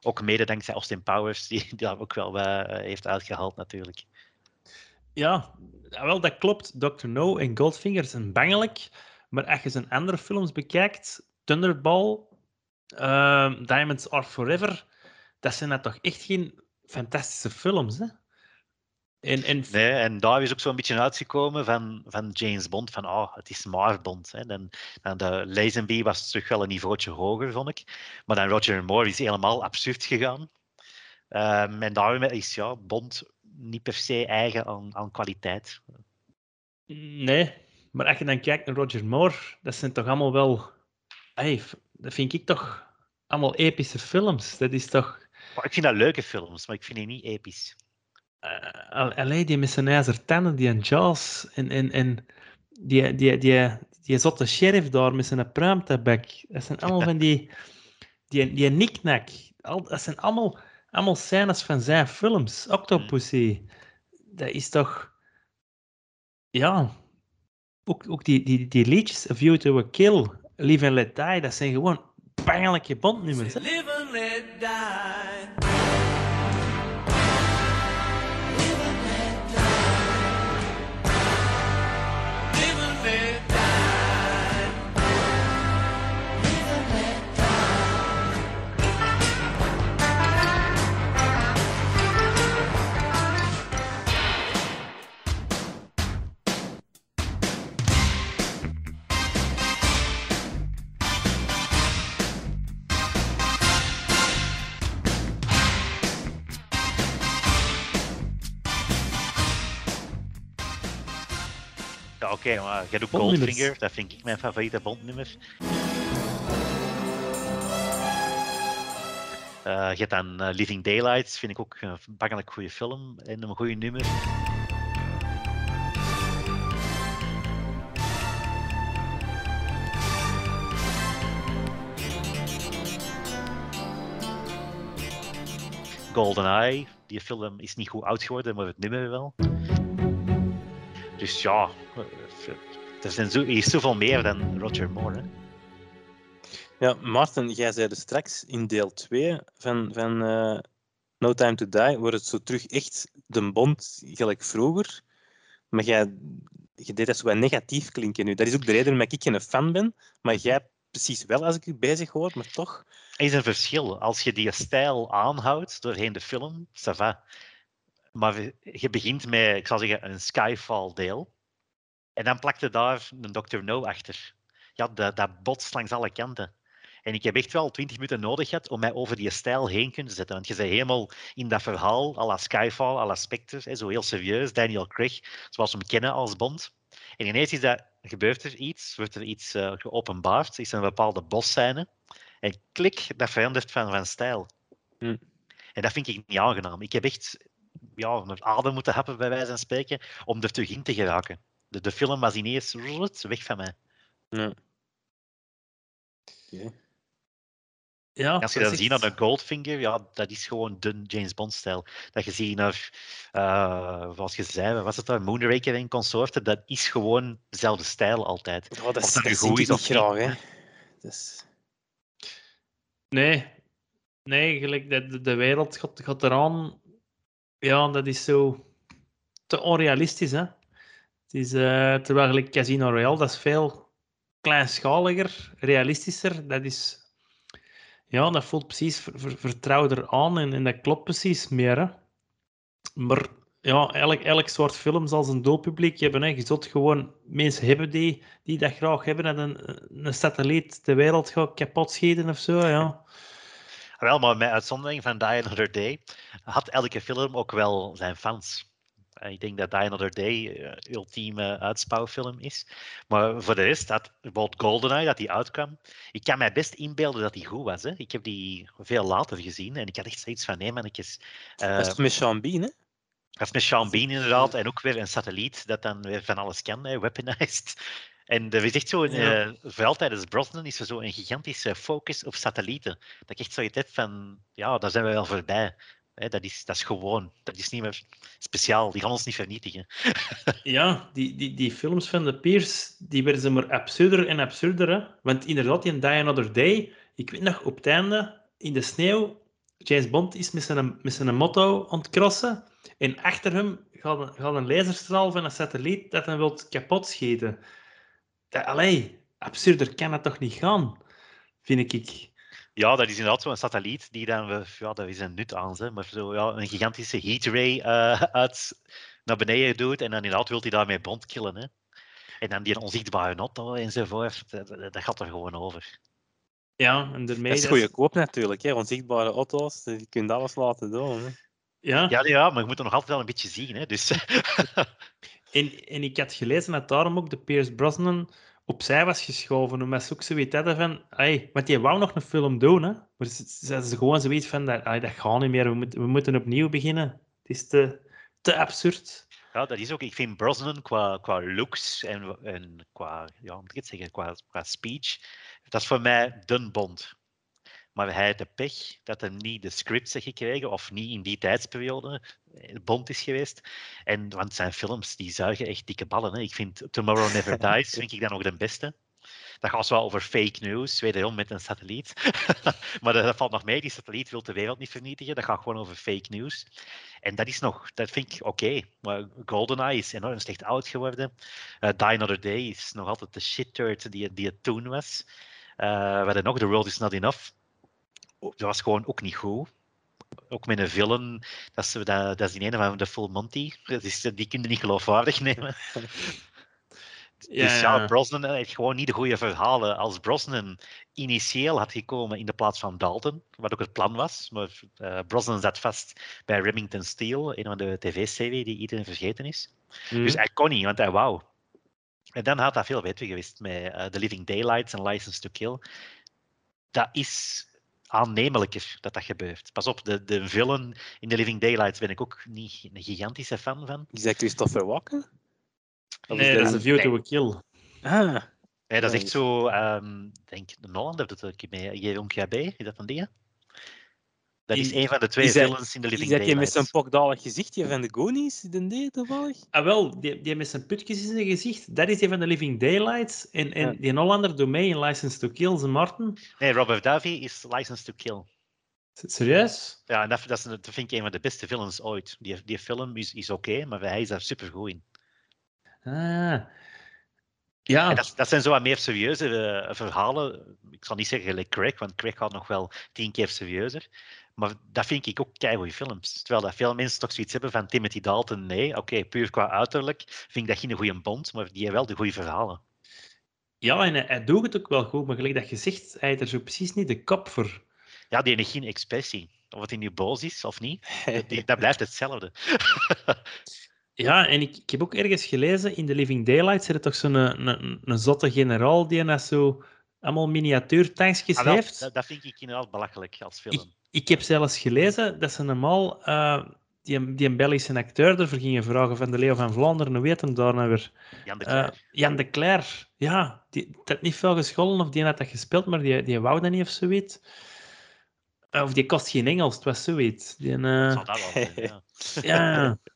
Ook mede dankzij Austin Powers, die, die dat ook wel uh, heeft uitgehaald natuurlijk. Ja, wel, dat klopt. Dr. No en Goldfinger zijn bangelijk. Maar als je zijn andere films bekijkt, Thunderball, uh, Diamonds Are Forever, dat zijn dat toch echt geen fantastische films, hè? En, en... Nee, en daar is ook zo'n beetje uitgekomen van, van James Bond, van oh, het is maar Bond. Hè. Dan, dan de Lazenby was terug wel een niveautje hoger, vond ik. Maar dan Roger Moore is helemaal absurd gegaan. Um, en daarom is ja, Bond niet per se eigen aan, aan kwaliteit. Nee, maar als je dan kijkt naar Roger Moore, dat zijn toch allemaal wel... Hey, dat vind ik toch allemaal epische films. Dat is toch... Maar ik vind dat leuke films, maar ik vind die niet episch. Uh, Allee, die met zijn ijzer tanden, die en Jaws, en, en, en die, die, die, die zotte sheriff daar met zijn pruimtabak. Dat zijn allemaal van die... Die, die knickknack. Dat zijn allemaal, allemaal scènes van zijn films. Octopussy. Dat is toch... Ja... Ook, ook die, die, die liedjes, A View to a Kill, Live and Let Die, dat zijn gewoon pijnlijke bondnummers. Live and let die. Oké, maar jij doet Goldfinger, dat vind ik mijn favoriete bondnummer. Uh, je hebt dan uh, Living Daylights, vind ik ook een bangelijk goede film en een goede nummer. GoldenEye, die film is niet goed oud geworden, maar het nummer wel. Dus ja, er, zijn zo, is zoveel meer dan Roger Moore. Hè? Ja, Martin, jij zei dus straks in deel 2 van, van uh, No Time to Die, wordt het zo terug echt de bond gelijk vroeger. Maar jij, je deed dat zo wat negatief klinken nu. Dat is ook de reden waarom ik geen fan ben. Maar jij precies wel als ik je bezig hoor, maar toch. Er is een verschil. Als je die stijl aanhoudt doorheen de film, ça va. Maar je begint met, ik zal zeggen, een Skyfall-deel. En dan plakte daar een Dr. No achter. Ja, dat, dat botst langs alle kanten. En ik heb echt wel twintig minuten nodig gehad om mij over die stijl heen te zetten. Want je bent helemaal in dat verhaal, à la Skyfall, à la Spectre, zo heel serieus, Daniel Craig, zoals we hem kennen als Bond. En ineens is dat, gebeurt er iets, wordt er iets uh, geopenbaard, is er een bepaalde bosscène. En klik, dat verandert van, van stijl. Hm. En dat vind ik niet aangenaam. Ik heb echt ja, een adem moeten hebben, bij wijze van spreken, om er terug in te geraken. De, de film was ineens weg van mij. Ja. Ja, als je dan ziet naar een Goldfinger, ja, dat is gewoon de James Bond-stijl. Dat je ziet naar, uh, zoals je zei, was het daar, Moonraker en consorten, dat is gewoon dezelfde stijl altijd. Oh, dat, of dat, dat goed is of graag, hè. Dus... Nee, nee, gelijk de, de wereld gaat, gaat eraan ja, dat is zo te onrealistisch. Hè? Het is, uh, terwijl Casino Royale, dat is veel kleinschaliger, realistischer. Dat is... Ja, dat voelt precies ver, vertrouwder aan en, en, dat klopt precies meer. Hè? Maar ja, elk, elk soort film zal zijn doelpubliek hebben. Hè. Je zult gewoon mensen hebben die, die dat graag hebben en een, een satelliet de wereld gaat kapot schieten of zo. Ja. Wel, maar met uitzondering van Die Another Day had elke film ook wel zijn fans. Ik denk dat Die Another Day uh, ultieme uitspouwfilm is. Maar voor de rest, dat, bijvoorbeeld GoldenEye, dat die uitkwam, ik kan mij best inbeelden dat die goed was. Hè. Ik heb die veel later gezien en ik had echt zoiets van, nee mannetjes... Uh, dat is met Sean Bean, hè? Dat is met Sean Bean inderdaad. En ook weer een satelliet dat dan weer van alles kan, hè, weaponized. En er is echt zo, ja. uh, vooral tijdens Brosnan, is er zo een gigantische focus op satellieten. Dat ik echt zoiets heb van, ja, daar zijn we wel voorbij. dat, is, dat is gewoon, dat is niet meer speciaal, die gaan ons niet vernietigen. ja, die, die, die films van de Peers, die werden ze maar absurder en absurder. Hè? Want inderdaad, in Die Another Day, ik weet nog, op het einde, in de sneeuw, James Bond is met zijn, met zijn motto ontkrossen. En achter hem gaat een, gaat een laserstraal van een satelliet dat hem wilt kapot schieten allee, absurder kan het toch niet gaan, vind ik. Ja, dat is inderdaad zo'n satelliet die dan, ja, dat is een nut aan, ze, maar zo, ja, een gigantische heat ray uh, uit naar beneden doet en dan inderdaad wil hij daarmee bond killen. Hè. En dan die onzichtbare auto enzovoort, dat, dat gaat er gewoon over. Ja, en daarmee... Dat is goede koop natuurlijk, hè. onzichtbare auto's, je kunt alles laten doen. Hè. Ja. Ja, ja, maar je moet er nog altijd wel een beetje zien. Hè, dus. En, en ik had gelezen dat daarom ook de Pierce Brosnan opzij was geschoven, omdat ze ook zoiets hadden van... Ay, want die wou nog een film doen, hè. Maar ze, ze, ze gewoon zoiets van, dat, dat gaat niet meer, we, moeten we moeten opnieuw beginnen. Het is te, te absurd. Ja, dat is ook. Ik vind Brosnan qua, qua looks en, en qua, ja, moet ik het zeggen, qua, speech, dat is voor mij dun bond. Maar hij had de pech dat hij niet de scripts heeft gekregen of niet in die tijdsperiode eh, bond is geweest. En, want zijn films die zuigen echt dikke ballen. Hè. Ik vind Tomorrow Never Dies vind ik dan nog de beste. Dat gaat wel over fake news, wederom met een satelliet. maar dat, dat, valt nog mee, die satelliet wil de wereld niet vernietigen. Dat gaat gewoon over fake news. En dat is nog, dat vind ik oké. Okay. Maar GoldenEye is enorm slecht oud geworden. Uh, Die Another Day is nog altijd de shit turd die, die het toen was. Uh, we hadden nog The World Is Not Enough dat was gewoon ook niet goed. Ook met een villain, dat is, dat, dat is die ene van de Full Monty. Dus die kun je niet geloofwaardig nemen. Ja, dus ja, Brosnan heeft gewoon niet de goede verhalen. Als Brosnan initieel had gekomen in de plaats van Dalton, wat ook het plan was, maar uh, Brosnan zat vast bij Remington Steel, een van de tv-serie die iedereen vergeten is. Mm. Dus hij kon niet, want hij wou. En dan had dat veel beter geweest met uh, The Living Daylights en License to Kill. Dat is aannemelijker dat dat gebeurt. Pas op, de, de villain in The Living Daylights ben ik ook niet een gigantische fan van. Is dat Christopher Walken? nee, dat is een View to a Kill. Ah. Nee, dat is echt zo, um, denk de Nolan heeft het ook mee. Jeroen B, is dat van die? Dat is, een van de twee villains in de Living Daylights. Is dat je met zijn pokdalig gezichtje van de Goonies, de D toevallig? Ah wel, die, die met zijn putjes in zijn gezicht, dat is een van de Living Daylights. En, en ja. die Hollander doet mee in License to Kill, zijn Martin. Nee, Robert Davy is License to Kill. Serieus? Ja, en dat, dat, is, dat vind ik een van de beste villains ooit. Die, die film is, is oké, okay, maar hij is daar super goed in. Ah. Ja. Dat, dat, zijn zo wat meer serieuze uh, verhalen. Ik zal niet zeggen gelijk Craig, want Craig gaat nog wel tien keer serieuzer. Maar dat vind ik ook keigoede films. Terwijl dat veel mensen toch zoiets hebben van Timothy Dalton. Nee, oké, okay, puur qua uiterlijk vind ik dat geen goede bond, maar die heeft wel de goede verhalen. Ja, en hij, hij doet het ook wel goed, maar gelijk dat je zegt, hij heeft er zo precies niet de kop voor. Ja, die heeft geen expressie. Of het nu boos is of niet, dat, dat blijft hetzelfde. Ja, en ik, ik, heb ook ergens gelezen, in The Living Daylights er toch zo'n een, een, een, zotte generaal die net zo allemaal miniatuurtankjes ah, heeft. Dat, dat, vind ik inderdaad belachelijk als film. Ik, ik heb zelfs gelezen dat ze normaal uh, die, die een Belgische acteur ervoor gingen vragen van de Leo van Vlaanderen, hoe weet hem daar nou weer? Jan de Cler. Uh, Jan de Cler, ja. Die had niet veel gescholden of die had dat gespeeld, maar die, die wou dat niet of zoiets. Of die kost geen Engels, het was zoiets. Die, dat wel zijn, ja. ja.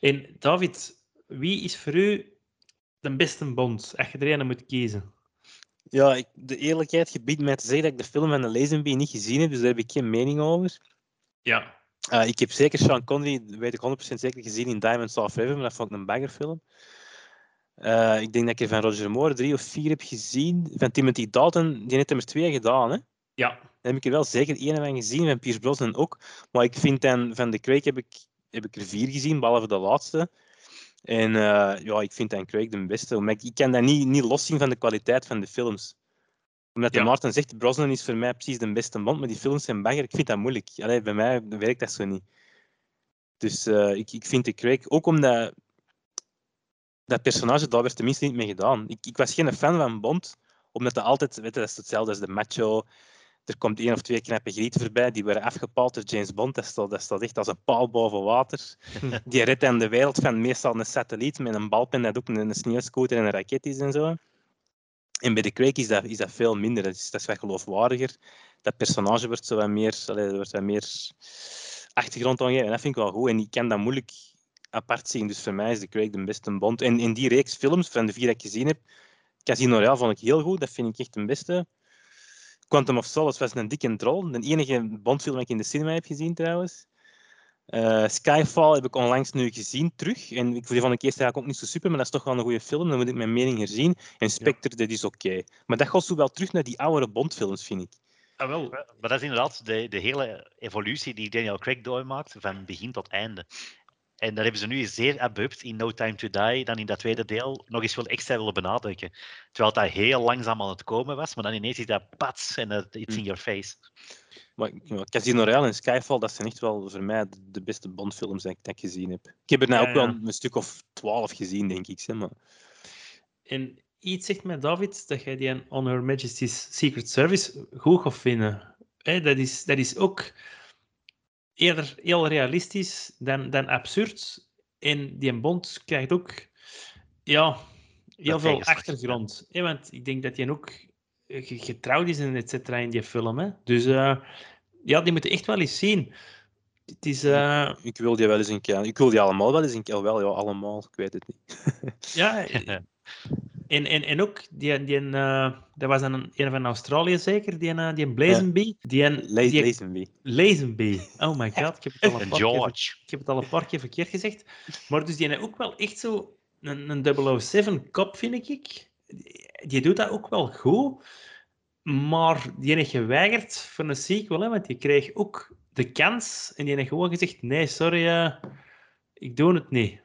En David, wie is voor u de beste Bond, als je er een moet kiezen? Ja, ik, de eerlijkheid gebiedt mij te zeggen dat ik de film van de Lazenby niet gezien heb, dus daar heb ik geen mening over. Ja. Uh, ik heb zeker Sean Connery, weet ik 100% zeker, gezien in Diamonds of Forever, maar dat vond ik een baggerfilm. Uh, ik denk dat ik er van Roger Moore drie of vier heb gezien. Van Timothy Dalton, die heeft er maar twee gedaan. Hè? Ja. Daar heb ik er wel zeker één van gezien, van Pierce Brosnan ook. Maar ik vind dan, van de Craig heb ik, heb ik er vier gezien, behalve de laatste. En uh, ja, ik vind dan Craig de beste. Maar ik, ik kan dat niet, niet loszien van de kwaliteit van de films omdat ja. de Maarten zegt, Brosnan is voor mij precies de beste band, maar die films zijn bagger. Ik vind dat moeilijk. Allee, bij mij werkt dat zo niet. Dus uh, ik, ik vind de Craig, ook omdat dat personage, daar werd tenminste niet mee gedaan. Ik, ik was geen fan van Bond, omdat hij altijd, weet je, dat is hetzelfde als de macho. Er komt één of twee knappe grieten voorbij, die worden afgepaald door James Bond. Dat staat, dat staat echt als een paal boven water. Die redt aan de wereld van meestal een satelliet met een balpen dat ook een, een sneeuwscooter en een raket is en zo. En bij de Craig is dat, is dat veel minder. Dat is, dat is wat geloofwaardiger. Dat personage wordt zo wat meer, allee, wordt wat meer achtergrond aangegeven. En dat vind ik wel goed. En ik kan dat moeilijk apart zien. Dus voor mij is de Craig de beste Bond. En in die reeks films, van de vier die ik gezien heb, Casino Royale vond ik heel goed. Dat vind ik echt de beste. Quantum of Solace was een dikke troll. De enige Bondfilm die ik in de cinema heb gezien trouwens. Uh, Skyfall heb ik onlangs nu gezien terug. En ik, die vond ik eerst eigenlijk ook niet zo super, maar dat is toch wel een goede film. Dan moet ik mijn mening herzien. En Spectre, ja. dat is oké. Okay. Maar dat gaat zo wel terug naar die oudere Bondfilms, vind ik. Ah, wel. Maar dat is inderdaad de, de hele evolutie die Daniel Craig doormaakt, van begin tot einde. En dat hebben ze nu zeer abrupt in No Time to Die, dan in dat tweede deel, nog eens wel extra willen benadrukken. Terwijl dat heel langzaam aan het komen was, maar dan ineens is dat pats en het it's in your face. Maar Casino Royale en Skyfall, dat zijn echt wel voor mij de beste Bondfilms die ik, dat ik gezien heb. Ik heb er nou ja, ook wel een stuk of twaalf gezien, denk ik. Zeg maar. En iets zegt mij, David, dat jij die een On Her Majesty's Secret Service goed gaat vinden. Hè, dat, is, dat is ook eerder heel realistisch dan, dan absurd. En die Bond krijgt ook ja, heel Dat veel achtergrond. Want ik denk dat hij ook eh, ge- getrouwd is en et cetera in die film. Hè. Dus eh, ja, die moeten echt wel eens zien. Het is... eh, Ik wil die wel eens een keer. Ik wil die allemaal wel eens een keer. Wel, ja, allemaal. Ik weet het niet. ja, En, en, en ook, die, die, uh, dat was een, een van Australië zeker, die, uh, die Blazenby. Die, Le die Lazenby. Lazenby. Oh my god, ik heb, het al een En paar keer, ik heb het al een paar keer verkeerd gezegd. Maar dus die heeft ook wel echt zo een, een 007 kop, vind ik. Die, die doet dat ook wel goed. Maar die heeft geweigerd voor een sequel, hè, want die kreeg ook de kans. En die heeft gewoon gezegd, nee, sorry, uh, ik doe het niet.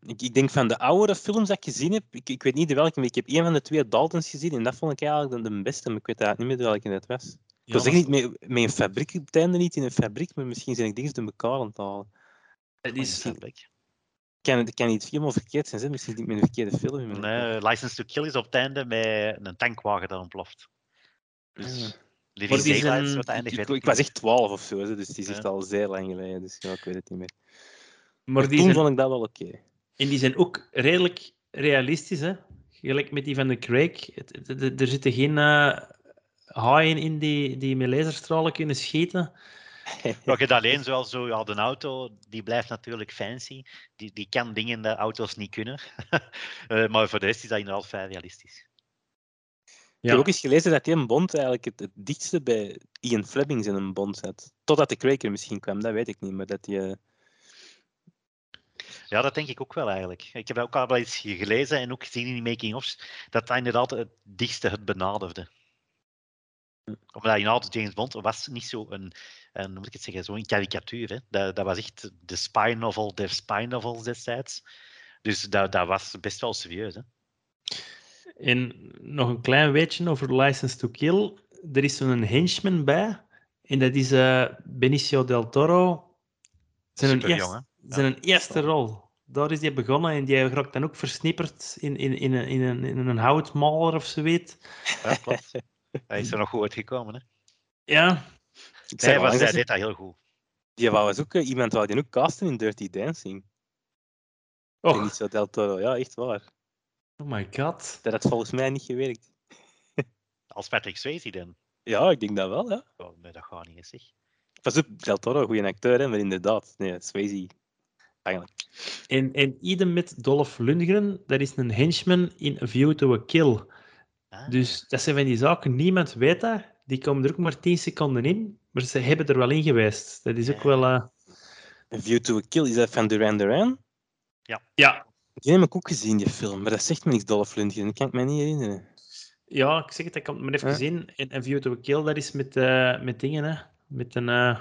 Ik, ik denk van de oudere films dat ik gezien heb, ik, ik weet niet de welke, maar ik heb een van de twee Daltons gezien en dat vond ik eigenlijk de, de beste, maar ik weet eigenlijk niet meer welke het was. Ik was dat echt niet met, met een fabriek, op het einde niet in een fabriek, maar misschien zijn ik dingen door elkaar aan het halen. het is. Kan, het kan niet helemaal verkeerd zijn, misschien niet met een verkeerde film. Nee, License to Kill is op het einde met een tankwagen dat ontploft. Dus Ja. Living Maar die zijn- Daylights wat eindigt. Ik, ik, ik was echt 12 of zo, dus het is echt Ja. al zeer lang geleden. Dus ja, ik weet het niet meer. maar Maar die toen zijn, vond ik dat wel oké. En die zijn ook redelijk realistisch, hè? Gelijk met die van de Craig. Er zitten geen eh, haaien in die, die met laserstralen kunnen schieten. Ja, je alleen zoals zo, ja, de auto, die blijft natuurlijk fancy. Die, die kan dingen dat auto's niet kunnen. Eh, maar voor de rest is dat inderdaad vrij realistisch. Ik heb ook eens gelezen dat die een Bond eigenlijk het, het dichtste bij Ian Fleming in een Bond zat. Totdat de Craig er misschien kwam, dat weet ik niet. Maar dat die, eh, Ja, dat denk ik ook wel eigenlijk. Ik heb ook al wel eens gelezen en ook gezien in die making-ofs dat dat inderdaad het dichtste het benaderde. Omdat inderdaad James Bond was niet zo een, moet ik het zeggen, zo'n karikatuur. Hè. Dat, dat was echt de spy novel der spy novels destijds. Dus dat, dat was best wel serieus. Hè. En nog een klein weetje over License to Kill. Er is zo'n henchman bij. En dat is eh, Benicio del Toro. Zijn, een Superjong, eerste? Zijn een eerste rol. Daar is hij begonnen en die raakt dan ook versnipperd in, in, in, een, in, een, in een houtmaler of zoiets. Ja, klopt. Hij is er nog goed uitgekomen. Hè. Ja, ik Nee, zei was, hij deed dat heel goed. die wou was ook eh, iemand wou die ook casten in Dirty Dancing. Och, Niet zo Del Toro, ja, echt waar. oh my god. Dat had volgens mij niet gewerkt. Als Patrick Swayze dan. Ja, ik denk dat wel, ja. Oh, nee, dat gaat niet eens. Zeg. Pas op, Del Toro, goede acteur, hè, maar inderdaad. Nee, Swayze, eigenlijk. En, en idem met Dolph Lundgren, dat is een henchman in A View to a Kill. Ah, Dus dat zijn van die zaken, niemand weet dat. Die komen er ook maar 10 seconden in, maar ze hebben er wel in geweest. Dat is ook Ja. wel... eh, A View to a Kill, is dat van Duran Duran? Ja, Die heb ik ook gezien, die film. Maar dat zegt me niks, Dolph Lundgren. Dat kan ik me niet herinneren. ja, ik zeg het, ik kan het maar even Ja. zien. En A View to a Kill, dat is met, eh, met dingen, hè. Met een... eh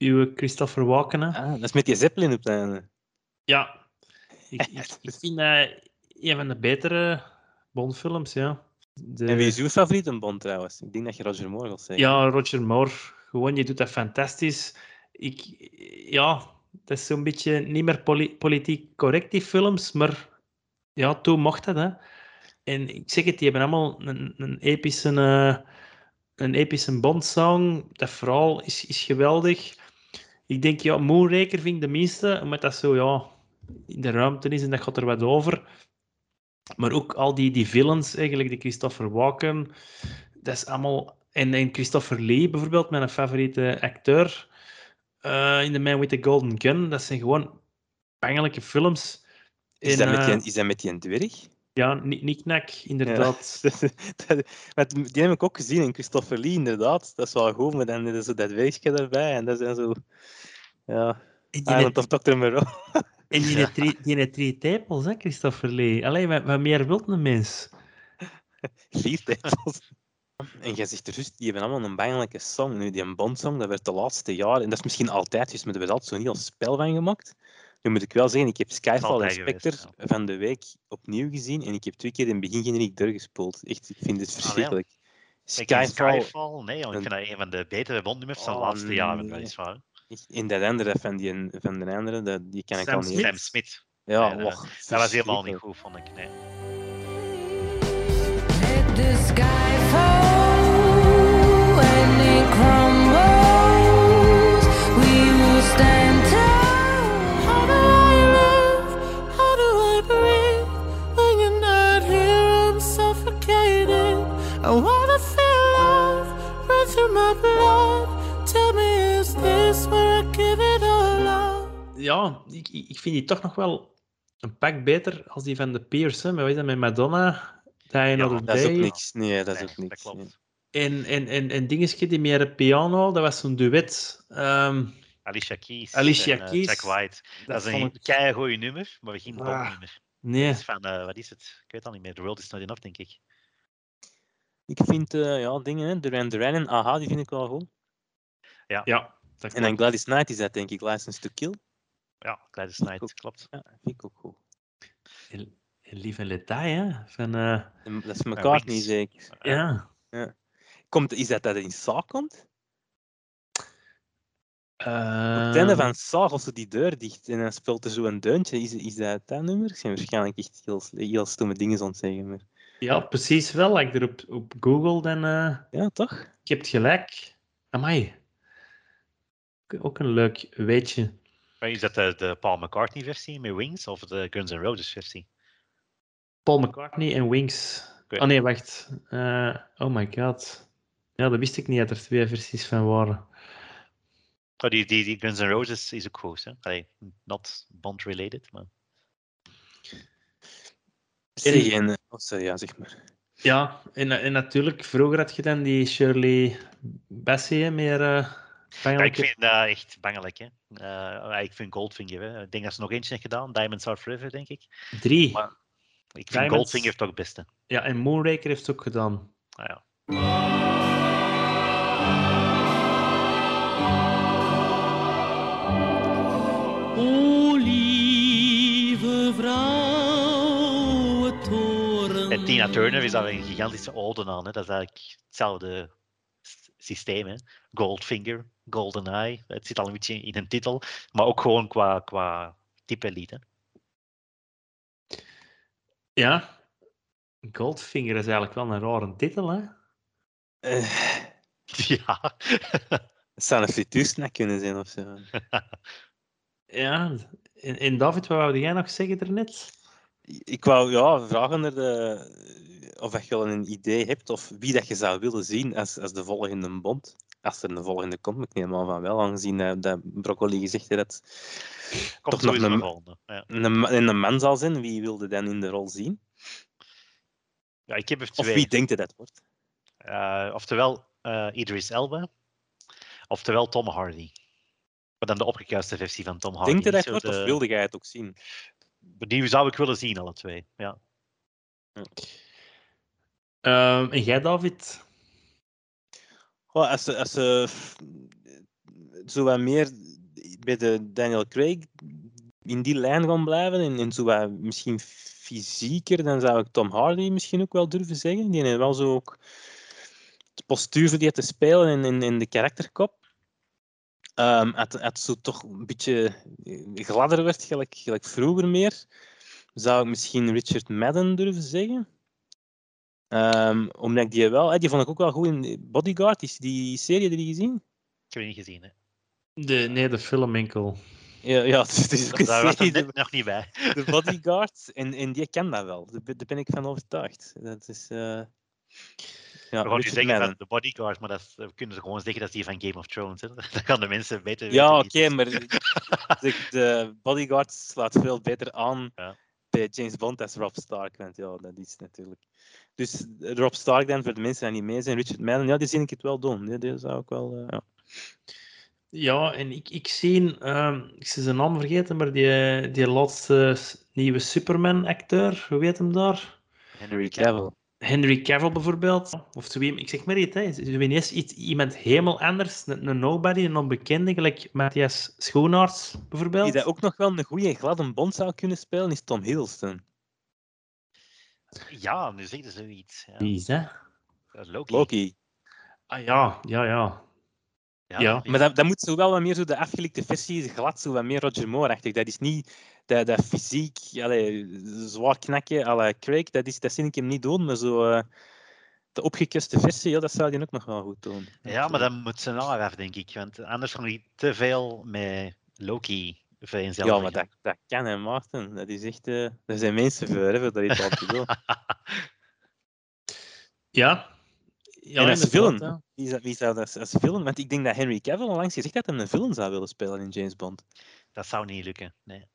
uw Christopher Walken, hè. Ah, dat is met die Zeppelin op het einde. Ja. Ik, ik, ik vind dat een van de betere Bondfilms, ja. De- En wie is uw favoriete Bond trouwens? Ik denk dat je Roger Moore wilt zeggen. Ja, Roger Moore. Gewoon, je doet dat fantastisch. Ik, ja, dat is zo'n beetje niet meer poli- politiek correct, die films, maar ja, toen mocht dat, hè. En ik zeg het, die hebben allemaal een, een epische, eh, een epische Bond-song. Dat verhaal is, is geweldig. Ik denk, ja, Moonraker vind ik de minste, omdat dat zo, ja, in de ruimte is en dat gaat er wat over. Maar ook al die, die villains, eigenlijk, die Christopher Walken, dat is allemaal... En, en Christopher Lee, bijvoorbeeld, mijn favoriete acteur eh, in The Man with the Golden Gun, dat zijn gewoon bangelijke films. Is, En, dat met eh, die, is dat met die dwerg? Ja, Ni- Niknak, inderdaad. Dat- dat- die heb ik ook gezien in Christopher Lee, inderdaad. Dat is wel goed, maar dan is zo dat dwergje erbij. En dat zijn zo... Ja, En die Island heeft- of Dr. Moreau. En die heeft drie, die drie tepels, hè, Christopher Lee. Allee, wat, wat meer wilt een mens? Vier titels. En jij zegt er juist, die hebben allemaal een bangelijke song. Nu, die Bond-song, dat werd de laatste jaren, en dat is misschien altijd dus maar er werd altijd zo'n heel spel van gemaakt. Nu moet ik wel zeggen, ik heb Skyfall en altijd geweest, Spectre van de week opnieuw gezien en ik heb twee keer in het begin generiek doorgespoeld. Echt, ik vind het verschrikkelijk. Ik ken Skyfall, Skyfall, nee, want ik een- vind dat een van de betere Bondnummers van de Oh, laatste jaren, nee. weliswaar. echt, in dat andere van, die, van de andere, dat, die kan ik Sam al niet... Sam Smith. Ja, Nee, och, Dat was helemaal niet verschrikkelijk. goed, vond ik. Nee. The sky it Feel love run through my blood. Tell me, is this where I give it all up? Ja, ik, ik ik vind die toch nog wel een pak beter als die van de Pierce. Hè. Maar weet je, met Madonna, Die Another Dat is ook niks. Nee, dat is ook niks. Dat nee. klopt. En, en, en, en dingetje die meer de piano, dat was zo'n duet. Ehm, Alicia Keys. Alicia en, eh, Keys. Jack White. Dat, is vond een ik- keigoed nummer, maar geen Ah. popnummer. Nee. Dat is van, eh, wat is het? Ik weet al niet meer. The World is Not Enough, denk ik. Ik vind eh, ja, dingen, hè, Duran Duran en Aha, die vind ik wel goed. Ja, dat En dan Gladys Knight is dat denk ik, License to Kill. Ja, Gladys Knight, ook. klopt. Ja, dat vind ik ook goed. En Lieve Letaille, hè? Van, eh, Dat is McCartney Wings. zeker. ja. Komt, is dat dat in Saw komt? Op Uh, het einde van Saw als ze die deur dicht en dan speelt er zo een deuntje. Is, is dat dat nummer? Ik zijn waarschijnlijk echt heel, heel stomme dingen aan het zeggen. Maar... Ja, precies wel. Als ik er op, op Google dan... eh, Ja, toch? ik heb het gelijk. Amai. Ook- Ook een leuk weetje. Is dat de, de Paul McCartney versie met Wings of de Guns N' Roses versie? Paul McCartney en Wings. Oh nee, wacht. Eh, oh my god. Ja, dat wist ik niet dat er twee versies van waren. Oh, die, die, die Guns N' Roses is ook goed. Hè? Allee, not Bond related, maar En, oh, sorry, ja, zeg maar. Ja, en, en natuurlijk, vroeger had je dan die Shirley Bassey, meer... eh ja, ik vind dat echt bangelijk. Hè? Eh, ik vind Goldfinger. Hè? Ik denk dat ze nog eentje heeft gedaan. Diamonds Are Forever, denk ik. Drie. Maar- Ik vind Diamonds- Goldfinger toch het beste. Ja, en Moonraker heeft het ook gedaan. Ah, ja. Tina Turner is daar een gigantische ode aan. Hè? Dat is eigenlijk hetzelfde systeem. Hè? Goldfinger, GoldenEye. Het zit al een beetje in een titel. Maar ook gewoon qua, qua type lied. Hè? Ja. Goldfinger is eigenlijk wel een rare titel, hè? Eh, Ja. het zou een frituursnack kunnen zijn of zo. Ja. En, en David, wat wou jij nog zeggen daarnet? Ik wou ja, vragen naar de, of dat je al een idee hebt of wie dat je zou willen zien als, als de volgende bond. Als er een volgende komt, ik neem aan van wel, aangezien dat Broccoli gezegd heeft dat Komt Toch nog een- volgende. Ja. een, ma- een man zal zijn. Wie wilde dan in de rol zien? ja, ik heb er Of twee. wie denkt dat dat wordt? Eh, oftewel eh, Idris Elba, oftewel Tom Hardy. Maar dan de opgekuiste versie van Tom Hardy. Denkt dat dat wordt of de- wilde jij het ook zien? Die zou ik willen zien, alle twee. Ja. Ehm, en jij, David? Als ze, zo wat meer bij de Daniel Craig in die lijn gaan blijven en, zo wat misschien fysieker, dan zou ik Tom Hardy misschien ook wel durven zeggen. Die heeft wel zo ook het postuur voor die te spelen en, en de karakterkop. Ehm het, het zo toch een beetje eh, gladder werd, gelijk, gelijk vroeger meer, zou ik misschien Richard Madden durven zeggen. Ehm, omdat ik die wel, eh, die vond ik ook wel goed in Bodyguard, die, die serie, heb je die gezien? Ik heb die niet gezien. Hè. De, nee, de film enkel. Ja, ja het is ook een Daar serie, er de, nog niet bij. de Bodyguard, en, en die ken dat wel. Daar ben- daar ben ik van overtuigd. Dat is, eh ja, We gaan nu Richard zeggen Madden. van de bodyguard, maar dat we kunnen ze gewoon zeggen dat die van Game of Thrones. Hè. Dan gaan de mensen beter Ja, weten oké, het maar de, de Bodyguard slaat veel beter aan Ja. Bij James Bond als Rob Stark. Want ja, dat is natuurlijk. Dus Rob Stark dan, voor de mensen die niet mee zijn, Richard Madden, ja, die zie ik het wel doen. Die, die zou ik wel, eh, ja. Ja, en ik, ik zie, ehm, ik zie zijn naam vergeten, maar die, die laatste nieuwe Superman-acteur, hoe heet hem daar? Henry Cavill. Henry Cavill bijvoorbeeld. Of zo, ik zeg maar iets, hè. Ineens iets, iemand helemaal anders, een, een nobody, een onbekende, gelijk Matthias Schoenaerts bijvoorbeeld. Die dat ook nog wel een goede gladde Bond zou kunnen spelen, is Tom Hiddleston. Ja, nu zeg je zoiets. Ja. Wie is dat? Dat is Loki. Loki. Ah ja, ja, ja. ja. Maar dat, dat moet zo wel wat meer zo de afgelikte versie, glad, zo wat meer Roger Moore-achtig. Dat is niet dat, dat fysiek, allee, zwaar knakken à la Craig, dat, is, dat zie ik hem niet doen, maar zo... eh, de opgekuste versie, ja, dat zou die ook nog wel goed doen. Ja, maar dan moet ze nou af, denk ik. Want anders gaan die te veel met Loki vereenzelvigen. Ja, maar dat, dat kan hè, Maarten. Dat is echt... eh er zijn mensen voor, hè, voor dat iets aan te doen. Ja. ja en als film, ja. wie zou, wie zou dat als film... Want ik denk dat Henry Cavill onlangs gezegd had dat hij een film zou willen spelen in James Bond. Dat zou niet lukken. Nee.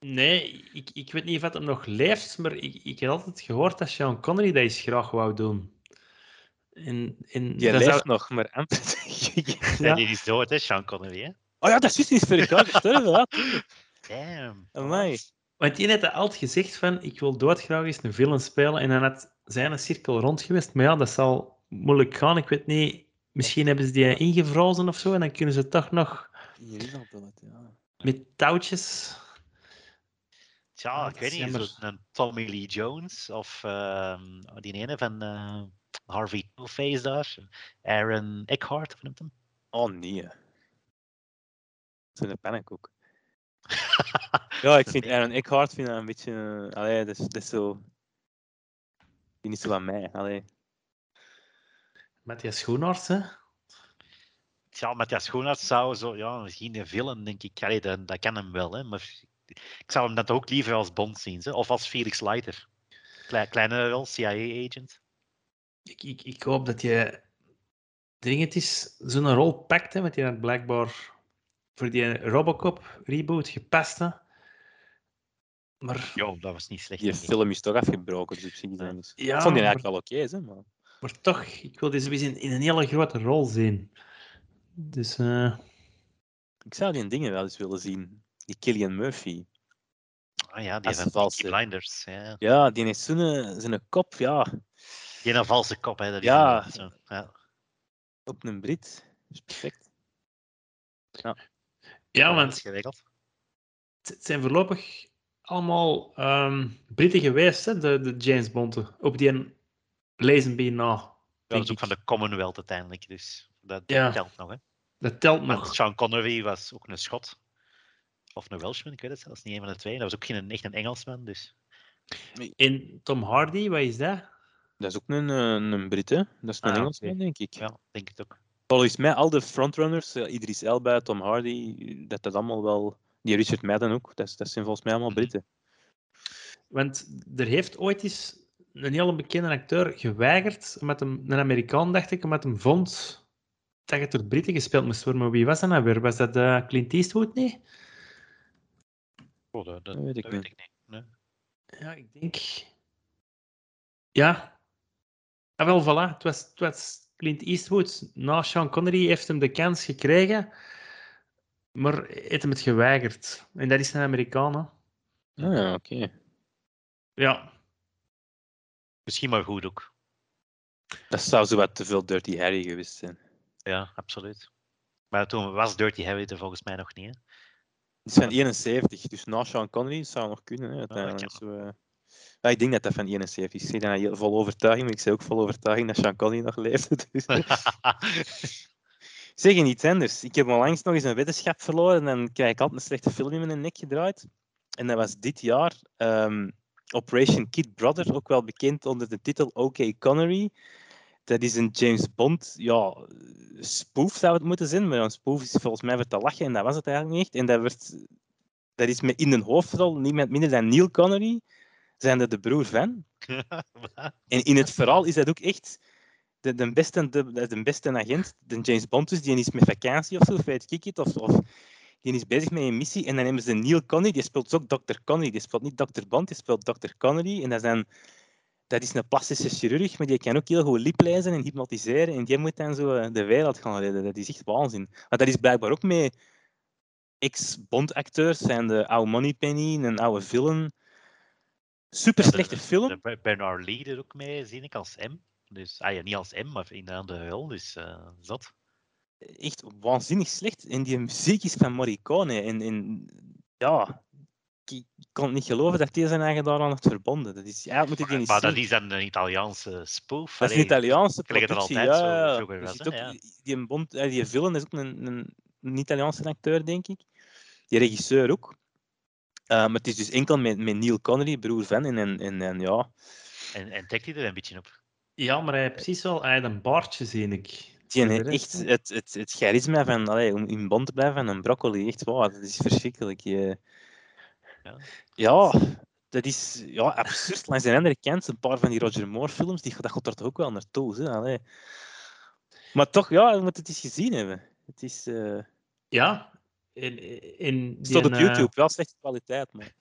Nee, ik, ik weet niet of het hem nog leeft, maar ik, ik heb altijd gehoord dat Sean Connery dat eens graag wou doen. En, en Die dat leeft zou- nog, maar amper. Ja. Ja. Die is dood, hè, Sean Connery. Hè? Oh ja, dat is niet voor elkaar gestorven. Ja. Damn. Amai. Want die had altijd gezegd van, ik wil doodgraag eens een villain spelen. En dan had zijn cirkel rond geweest. Maar ja, dat zal moeilijk gaan. Ik weet niet, misschien hebben ze die ingevrozen of zo. En dan kunnen ze toch nog is al ja. met touwtjes... Tja, ik dat weet is niet. jammer. Zo'n Tommy Lee Jones of ehm, die ene van eh, Harvey Two-Face daar. Aaron Eckhart, of noemt hem? Oh nee. Zo'n pannenkoek. Ja, ik vind Aaron Eckhart vind dat een beetje... allee, dat is, dat is zo... Die is zo van mij. Allee. Matthias Schoenaerts, hè? Tja, Matthias Schoenaerts zou zo, ja, misschien een villain, denk ik. Allee, dat, dat kan hem wel, hè. Maar ik zou hem dat ook liever als Bond zien, hè. of als Felix Leiter. Klei, kleine rol, CIA-agent. Ik, ik, ik hoop dat je dringend is zo'n rol pakt, hè, want die had blijkbaar voor die Robocop reboot gepast. Hè. Maar, Jo, dat was niet slecht. Die film is toch afgebroken, dus op zich zijn. Dus. ja, ik vond die maar, eigenlijk wel oké, hè, maar... maar toch, ik wil deze in, in een hele grote rol zien. Dus eh, Ik zou die dingen wel eens willen zien. Die Killian Murphy. Ah ja, die Als van valse. Peaky Blinders. Ja. Ja, die heeft zo'n zo'n kop, ja, Die een valse kop, hè. Dat is Ja. zo. Ja. op een Brit. Dat is perfect. ja, dat want is het zijn voorlopig allemaal ehm Britten geweest, hè, de, de James Bonten, op die Lazenby na. Dat is ook van de Commonwealth uiteindelijk, dus dat Ja. telt nog, hè. Dat telt nog. Sean Connery was ook een Schot. Of een Welshman, ik weet het zelfs niet, een van de twee. Dat was ook geen echt een Engelsman, dus... En Tom Hardy, wat is dat? Dat is ook een, eh, een Brit, hè. Dat is een Ah, Engelsman, denk ik. Ja, denk het ook. Volgens mij, al de frontrunners, eh, Idris Elba, Tom Hardy, dat dat allemaal wel... Die Richard Madden ook, dat, is- dat zijn volgens mij allemaal Mhm. Britten. Want er heeft ooit eens een hele bekende acteur geweigerd, met hem, een Amerikaan, dacht ik, omdat hem vond dat het door Britten gespeeld moest worden. Maar wie was dat nou weer? Was dat eh, Clint Eastwood niet? Dat, weet ik dat niet. weet ik niet. Nee. Ja, ik denk... Ja. Ah, wel, voilà. Het was, het was Clint Eastwood. Na Sean Connery heeft hem de kans gekregen, maar heeft hem het geweigerd. En dat is een Amerikaan, hè. Ah, ja, oké. Ja. Misschien maar goed ook. Dat zou zo wat te veel Dirty Harry geweest zijn. Ja, absoluut. Maar toen was Dirty Harry er volgens mij nog niet, hè. Is van 71, dus na Sean Connery zou het nog kunnen. Hè, uiteindelijk. Zo, eh. ja, ik denk dat dat van 71 is. Ik dat heel vol overtuiging, maar ik zeg ook vol overtuiging dat Sean Connery nog leefde. Dus. zeg je iets anders. Ik heb onlangs nog eens een weddenschap verloren en dan krijg ik altijd een slechte film in mijn nek gedraaid. En dat was dit jaar ehm, Operation Kid Brother, ook wel bekend onder de titel OK Connery. Dat is een James Bond, ja, spoof zou het moeten zijn, maar een spoof is volgens mij voor te lachen en dat was het eigenlijk niet echt. En dat, werd, dat is met in een hoofdrol niemand minder dan Neil Connery, zijn de, de broer van. En in het verhaal is dat ook echt de, de, beste, de, de beste agent, de James Bond dus, die is met vakantie of zo, of weet ik het, of, of die is bezig met een missie en dan hebben ze Neil Connery, die speelt ook Dr. Connery, die speelt niet Dr. Bond, die speelt Dr. Connery en dat, zijn, dat is een plastische chirurg, maar die kan ook heel goed liplezen en hypnotiseren en die moet dan zo eh, de wereld gaan redden. Dat is echt waanzin. Maar dat is blijkbaar ook met ex-Bond-acteurs, zijn de oude Moneypenny, een oude villain. Super slechte film. De Ber- Bernard Lee er ook mee, zie ik, als M. Dus, ah ja, niet als M, maar in de andere rol, dus eh zat. echt waanzinnig slecht. En die muziek is van Morricone. En, en ja, ik, kon het niet geloven dat hij zijn eigen daaraan had verbonden. Dat is, ja, moet ik die niet Maar dat is dan een Italiaanse spoof. Dat is een Italiaanse het productie. altijd ja, zo Je was, hè, ook, ja. Die, een bond, eh, die villain is ook een, een, een Italiaanse acteur, denk ik. Die regisseur ook. Eh, maar het is dus enkel met, met Neil Connery, broer van. En, en, en, en ja, En, en dekt hij er een beetje op. Ja, maar hij heeft precies wel hij heeft een baardje, zie ik. Die heeft echt het, het, het charisma van, allee, om in band te blijven van een broccoli, echt waar, dat is verschrikkelijk. eh. Ja. Ja, dat is ja, absurd. Langs de andere kant, een paar van die Roger Moore films, die, dat gaat er toch ook wel naartoe. Hè? Allee. Maar toch, ja, je moet het eens gezien hebben. Het is, eh Ja, in, in het staat op YouTube, wel slechte kwaliteit, maar...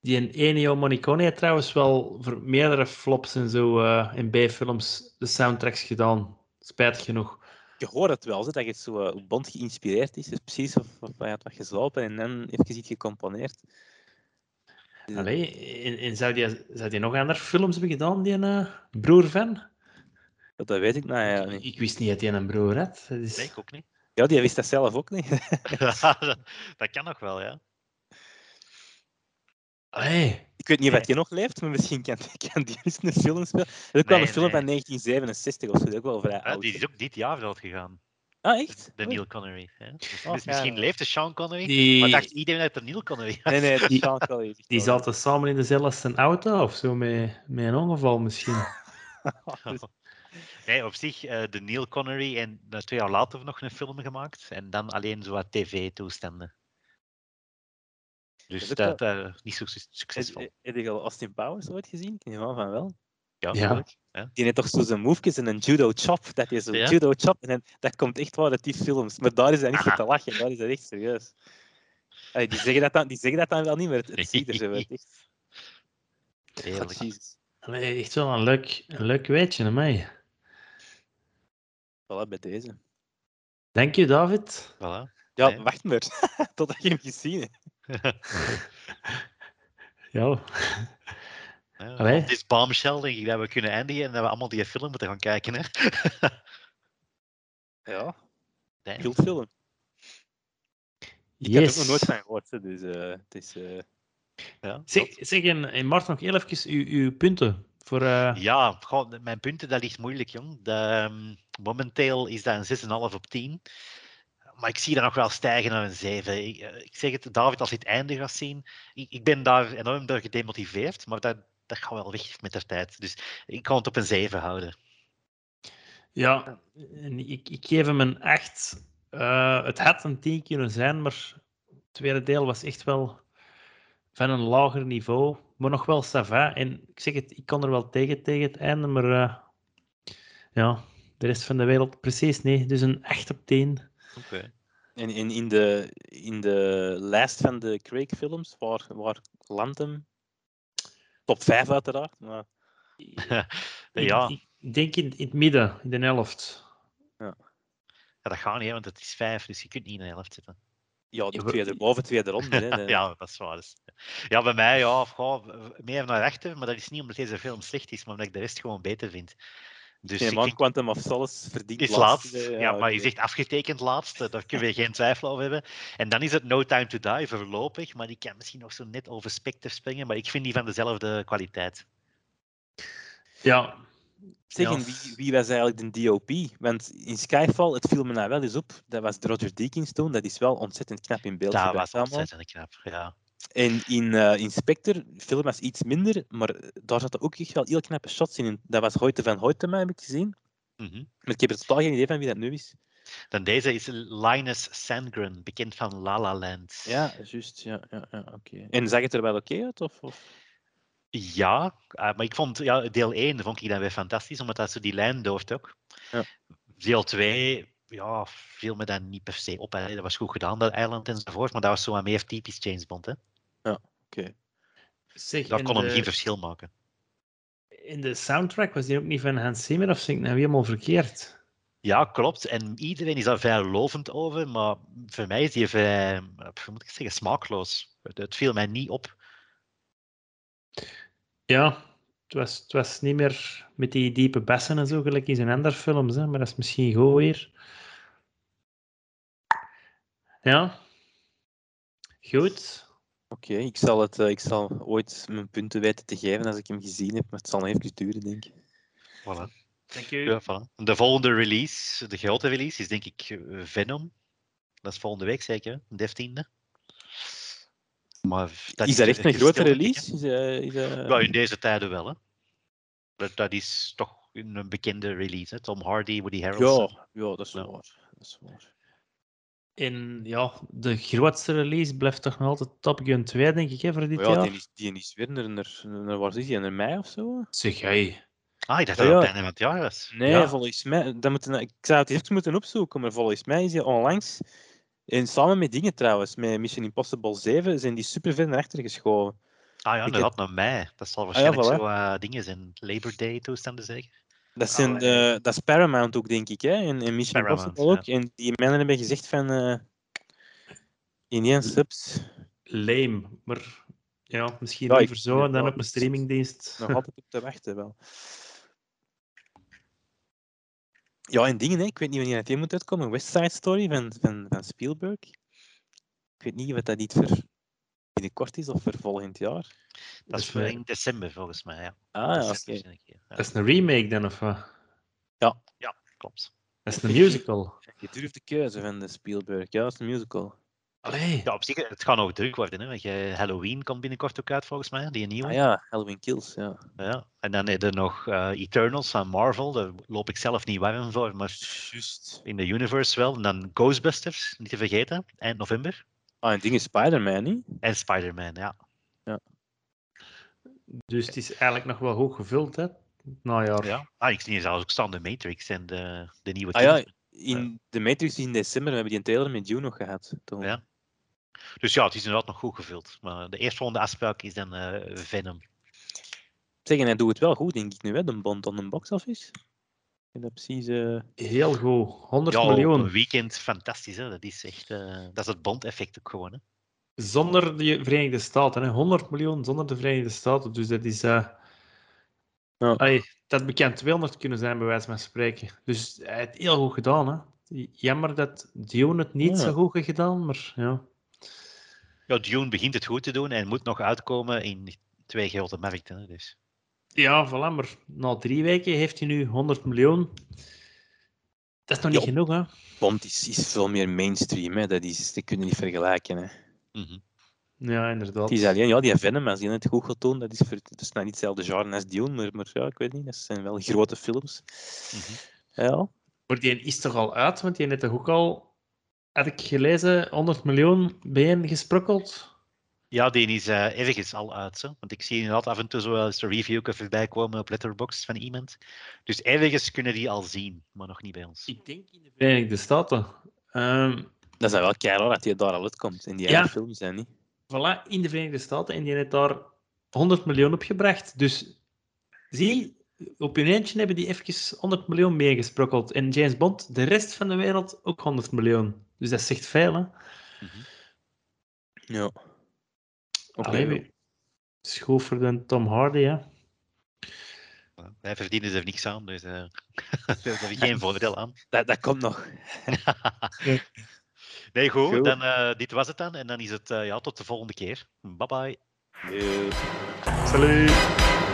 Die in Ennio Morricone heeft trouwens wel voor meerdere flops en zo eh, in B-films de soundtracks gedaan. Spijtig genoeg. Je hoort het wel, dat het zo eh, op band geïnspireerd is. Het is precies of, of hij had wat gezopen en dan even iets gecomponeerd. Dus, Allee, en, en zou, die, zou die nog andere films hebben gedaan, die eh, broer van? Dat, dat weet ik nou ja, niet. Ik wist niet dat hij een broer had. Dat is... Nee, ik ook niet. Ja, die wist dat zelf ook niet. dat kan nog wel, ja. Allee, Ik weet niet of hij nog leeft, maar misschien kan, kan die eens een film spelen. Dat is ook wel een film nee. van 1967 of zo, die ook wel vrij Ja, oud. die is ook dit jaar dood gegaan. Ah, echt? De Neil Connery. Hè? Dus, Oh, dus ja, misschien leeft de Sean Connery, die, maar dacht iedereen dat het de Neil Connery was. Nee, nee, dat Die- Sean Connery. die zaten samen in dezelfde auto of zo, met, met een ongeval misschien. Nee, op zich, eh, de Neil Connery en eh, twee jaar later nog een film gemaakt. En dan alleen zo wat tv-toestanden. Dus Dat dat eh, niet zo su- succesvol. Heb je al Austin Powers ooit gezien? Ik van van wel. Ja, Ja. Die heeft toch zo zijn movejes en een judo chop. Dat is een Ja? judo chop. En dan- dat komt echt wel uit die films. Maar daar is hij niet voor te lachen. Daar is hij echt serieus. Allee, die, zeggen dat dan, die zeggen dat dan wel niet, maar het, het ziet er zo uit. Echt. Heerlijk. God, echt wel een leuk, een leuk weetje aan mij. Voilà, bij deze. Dank je, David. Voilà. Ja, Nee. wacht maar. Totdat je hem gezien hebt. Ja, Ja. Het is bombshell, denk ik, dat we kunnen eindigen en dat we allemaal die film moeten gaan kijken. Hè? Ja, Nee. cultfilm. Ik heb er ook nog nooit van gehoord. Dus eh, het is... eh, Ja, Zeg, zeg en, en Mart, nog heel even uw, uw punten. Voor, eh, Ja, goh, mijn punten, dat ligt moeilijk, jong. De, ehm, momenteel is dat een 6,5 op 10. Maar ik zie dat nog wel stijgen naar een 7. Ik, eh, ik zeg het, David, als je het einde gaat zien, ik, ik ben daar enorm door gedemotiveerd, maar dat, dat gaat wel weg met de tijd. Dus ik kan het op een 7 houden. Ja, ik, ik geef hem een 8. Eh, het had een 10 kunnen zijn, maar het tweede deel was echt wel van een lager niveau. Maar nog wel sava. En ik zeg het, ik kon er wel tegen tegen het einde, maar eh, ja, de rest van de wereld precies niet. Dus een 8 op 10. Oké. En in, in, de, in de lijst van de Craig-films, waar, waar landt hem? Top 5 uiteraard. Maar ja, Ik, ik denk in, in het midden, in de helft. ja, dat gaat niet, hè, want het is 5, dus je kunt niet in de helft zitten. ja, de Ja, tweede, boven tweede ronde. Hè, de- Ja, dat is waar. dus. Ja, bij mij, ja, goh, meer naar rechter, maar dat is niet omdat deze film slecht is, maar omdat ik de rest gewoon beter vind. Dus Geen ik, man ik- Quantum of Solace verdient is laatste, laatst. eh, Ja, maar je zegt afgetekend laatste, daar kunnen we geen twijfel over hebben. En dan is het No Time to Die voorlopig, maar die kan misschien nog zo net over Spectre springen, maar ik vind die van dezelfde kwaliteit. Ja. Zeggen, Ja. wie, wie was eigenlijk de DOP? Want in Skyfall, het viel me nou wel eens op, dat was Roger Deakins toen, dat is wel ontzettend knap in beeld Dat was allemaal. ontzettend knap. Ja. En in eh Inspector, film was iets minder, maar daar zaten ook echt wel heel knappe shots in. Dat was Hoyte van Hoytema, heb ik gezien. Mhm. Maar ik heb er totaal geen idee van wie dat nu is. Dan deze is Linus Sandgren, bekend van La La Land. Ja, juist. Ja, ja, ja, oké. En zag het er wel oké uit? Of, of? Ja, eh, maar ik vond ja, deel 1 vond ik dan weer fantastisch, omdat dat zo die lijn doortrok. Ja. Deel 2 ja, viel me dan niet per se op. Hè. Dat was goed gedaan, dat eiland enzovoort, maar dat was zo meer typisch James Bond. Hè. Oké. Zeg, Daar in kon hem de- geen verschil maken. In de soundtrack was die ook niet van Hans Zimmer, of zeg ik nou helemaal verkeerd? Ja, klopt. En iedereen is daar vrij lovend over, maar voor mij is die vrij, eh, hoe moet ik zeggen, smaakloos. Het, het viel mij niet op. Ja, het was, het was niet meer met die diepe bassen en zo, gelijk in zijn andere films, hè, maar dat is misschien goed weer. Ja. Goed. Oké, ik, zal het, eh, ik zal ooit mijn punten weten te geven als ik hem gezien heb, maar het zal nog even duren, denk ik. Voilà. Dank u. Ja, voilà. De volgende release, de grote release, is denk ik eh, Venom. Dat is volgende week zeker, de 15e. Maar dat is dat echt een grote release? Is, eh, is, in deze tijden wel. Hè. Dat, dat is toch een bekende release. Hè? Tom Hardy, Woody Harrelson. Ja, ja, dat is waar. Dat is waar. En ja, de grootste release blijft toch nog altijd Top Gun 2, denk ik, hè, voor dit ja, jaar. die is, die is weer naar, naar, naar waar is die? Naar mei of zo? Zeg jij. Ah, ik dacht Ja, dat het ja. einde van het jaar was. Nee, Ja. volgens mij. Dat moeten, ik zou het eerst moeten opzoeken, maar volgens mij is die onlangs. En samen met dingen trouwens, met Mission Impossible 7, zijn die super ver naar achter geschoven. Ah ja, Ik inderdaad, naar mei. Dat zal ja, waarschijnlijk voilà. zo eh, dingen zijn. Labor Day toestanden zeker? Dat, zijn, eh, dat is Paramount ook, denk ik. Hè? En, en Mission Impossible ook. En die mannen hebben gezegd van. eh in één subs. Lame. Maar ja, misschien Ja, liever zo dan op een streamingdienst. Nog altijd op te wachten wel. Ja, en dingen, hè. ik weet niet wanneer het hier moet uitkomen. West Side Story van, van, van Spielberg. Ik weet niet wat dat niet voor binnenkort is of voor volgend jaar. Dat is is voor in december volgens mij. Ja. Ah, ja, oké. ja. Dat is een remake dan, of wat? Klopt. Dat is een musical. Je durft de keuze van de Spielberg. Ja, dat is een musical. Allee. Ja, op zich, het gaat nog druk worden. Hè? want je, Halloween komt binnenkort ook uit volgens mij, die nieuwe. Ah ja, Halloween Kills, ja. Ja, En dan heb je nog eh, Eternals van Marvel, daar loop ik zelf niet warm voor, maar Juist. in de universe wel. En dan Ghostbusters, niet te vergeten, eind november. Ah, en ding is Spider-Man, niet? En Spider-Man, ja. Dus het is eigenlijk nog wel goed gevuld, hè? Najaar. ja. Ah, ik zie zelfs ook staan de Matrix en de, de nieuwe Ah ja, in de Matrix is in december. We hebben die een trailer met Dune nog gehad. Toen. Ja. Dus ja, het is inderdaad nog goed gevuld. Maar de eerstvolgende afspraak is dan eh, Venom. Zeg, en hij doet het wel goed, denk ik nu, hè? De Bond on the box office. Dat precies... eh, Heel goed. 100 Ja, op miljoen. een weekend fantastisch. Hè? Dat is echt, eh, dat is het Bond-effect ook gewoon. Hè? Zonder de Verenigde Staten. Hè. 100 miljoen zonder de Verenigde Staten. Dus dat is... eh Ja. allee, dat bekend 200 kunnen zijn, bij wijze van spreken. Dus hij heeft heel goed gedaan. Hè. Jammer dat Dune het niet Ja. zo goed heeft gedaan, maar ja. Ja, Dune begint het goed te doen en moet nog uitkomen in twee grote markten. Hè? Dus. Ja, voilà, maar na drie weken heeft hij nu 100 miljoen. Dat is nog niet Ja. genoeg, hè? Bond is, is veel meer mainstream, hè? Dat, is, dat kun je niet vergelijken. Hè? Mhm. Ja, inderdaad. Het is alleen, ja, die Venom, als die het goed gaat doen, dat is, voor, dat is nou niet hetzelfde genre als Dune, maar, maar ja, ik weet niet, dat zijn wel grote films. Mhm. Ja, Maar die is toch al uit, want die heeft toch ook al, had ik gelezen, 100 miljoen bijeen gesprokkeld. Ja, die is eh, ergens al uit. Zo. Want ik zie inderdaad af en toe zo wel eens een review voorbij komen op Letterboxd van iemand. Dus ergens kunnen die al zien, maar nog niet bij ons. Ik denk in de Verenigde Staten. Ehm, dat is wel keihard dat die daar al uitkomt, in die Ja. films zijn niet. voilà, in de Verenigde Staten. En die heeft daar 100 miljoen op gebracht. Dus zie, op hun eentje hebben die even 100 miljoen meegesprokkeld. En James Bond, de rest van de wereld, ook 100 miljoen. Dus dat zegt veel, hè? Mhm. Ja. Oké, Allee, voor de Tom Hardy, hè? Ja, Wij verdienen er niks aan, dus eh daar heb ik geen voordeel aan. dat, dat komt nog. Nee, goed, Goed. Dan, eh, dit was het dan. En dan is het eh, ja, tot de volgende keer. Bye bye. Salut!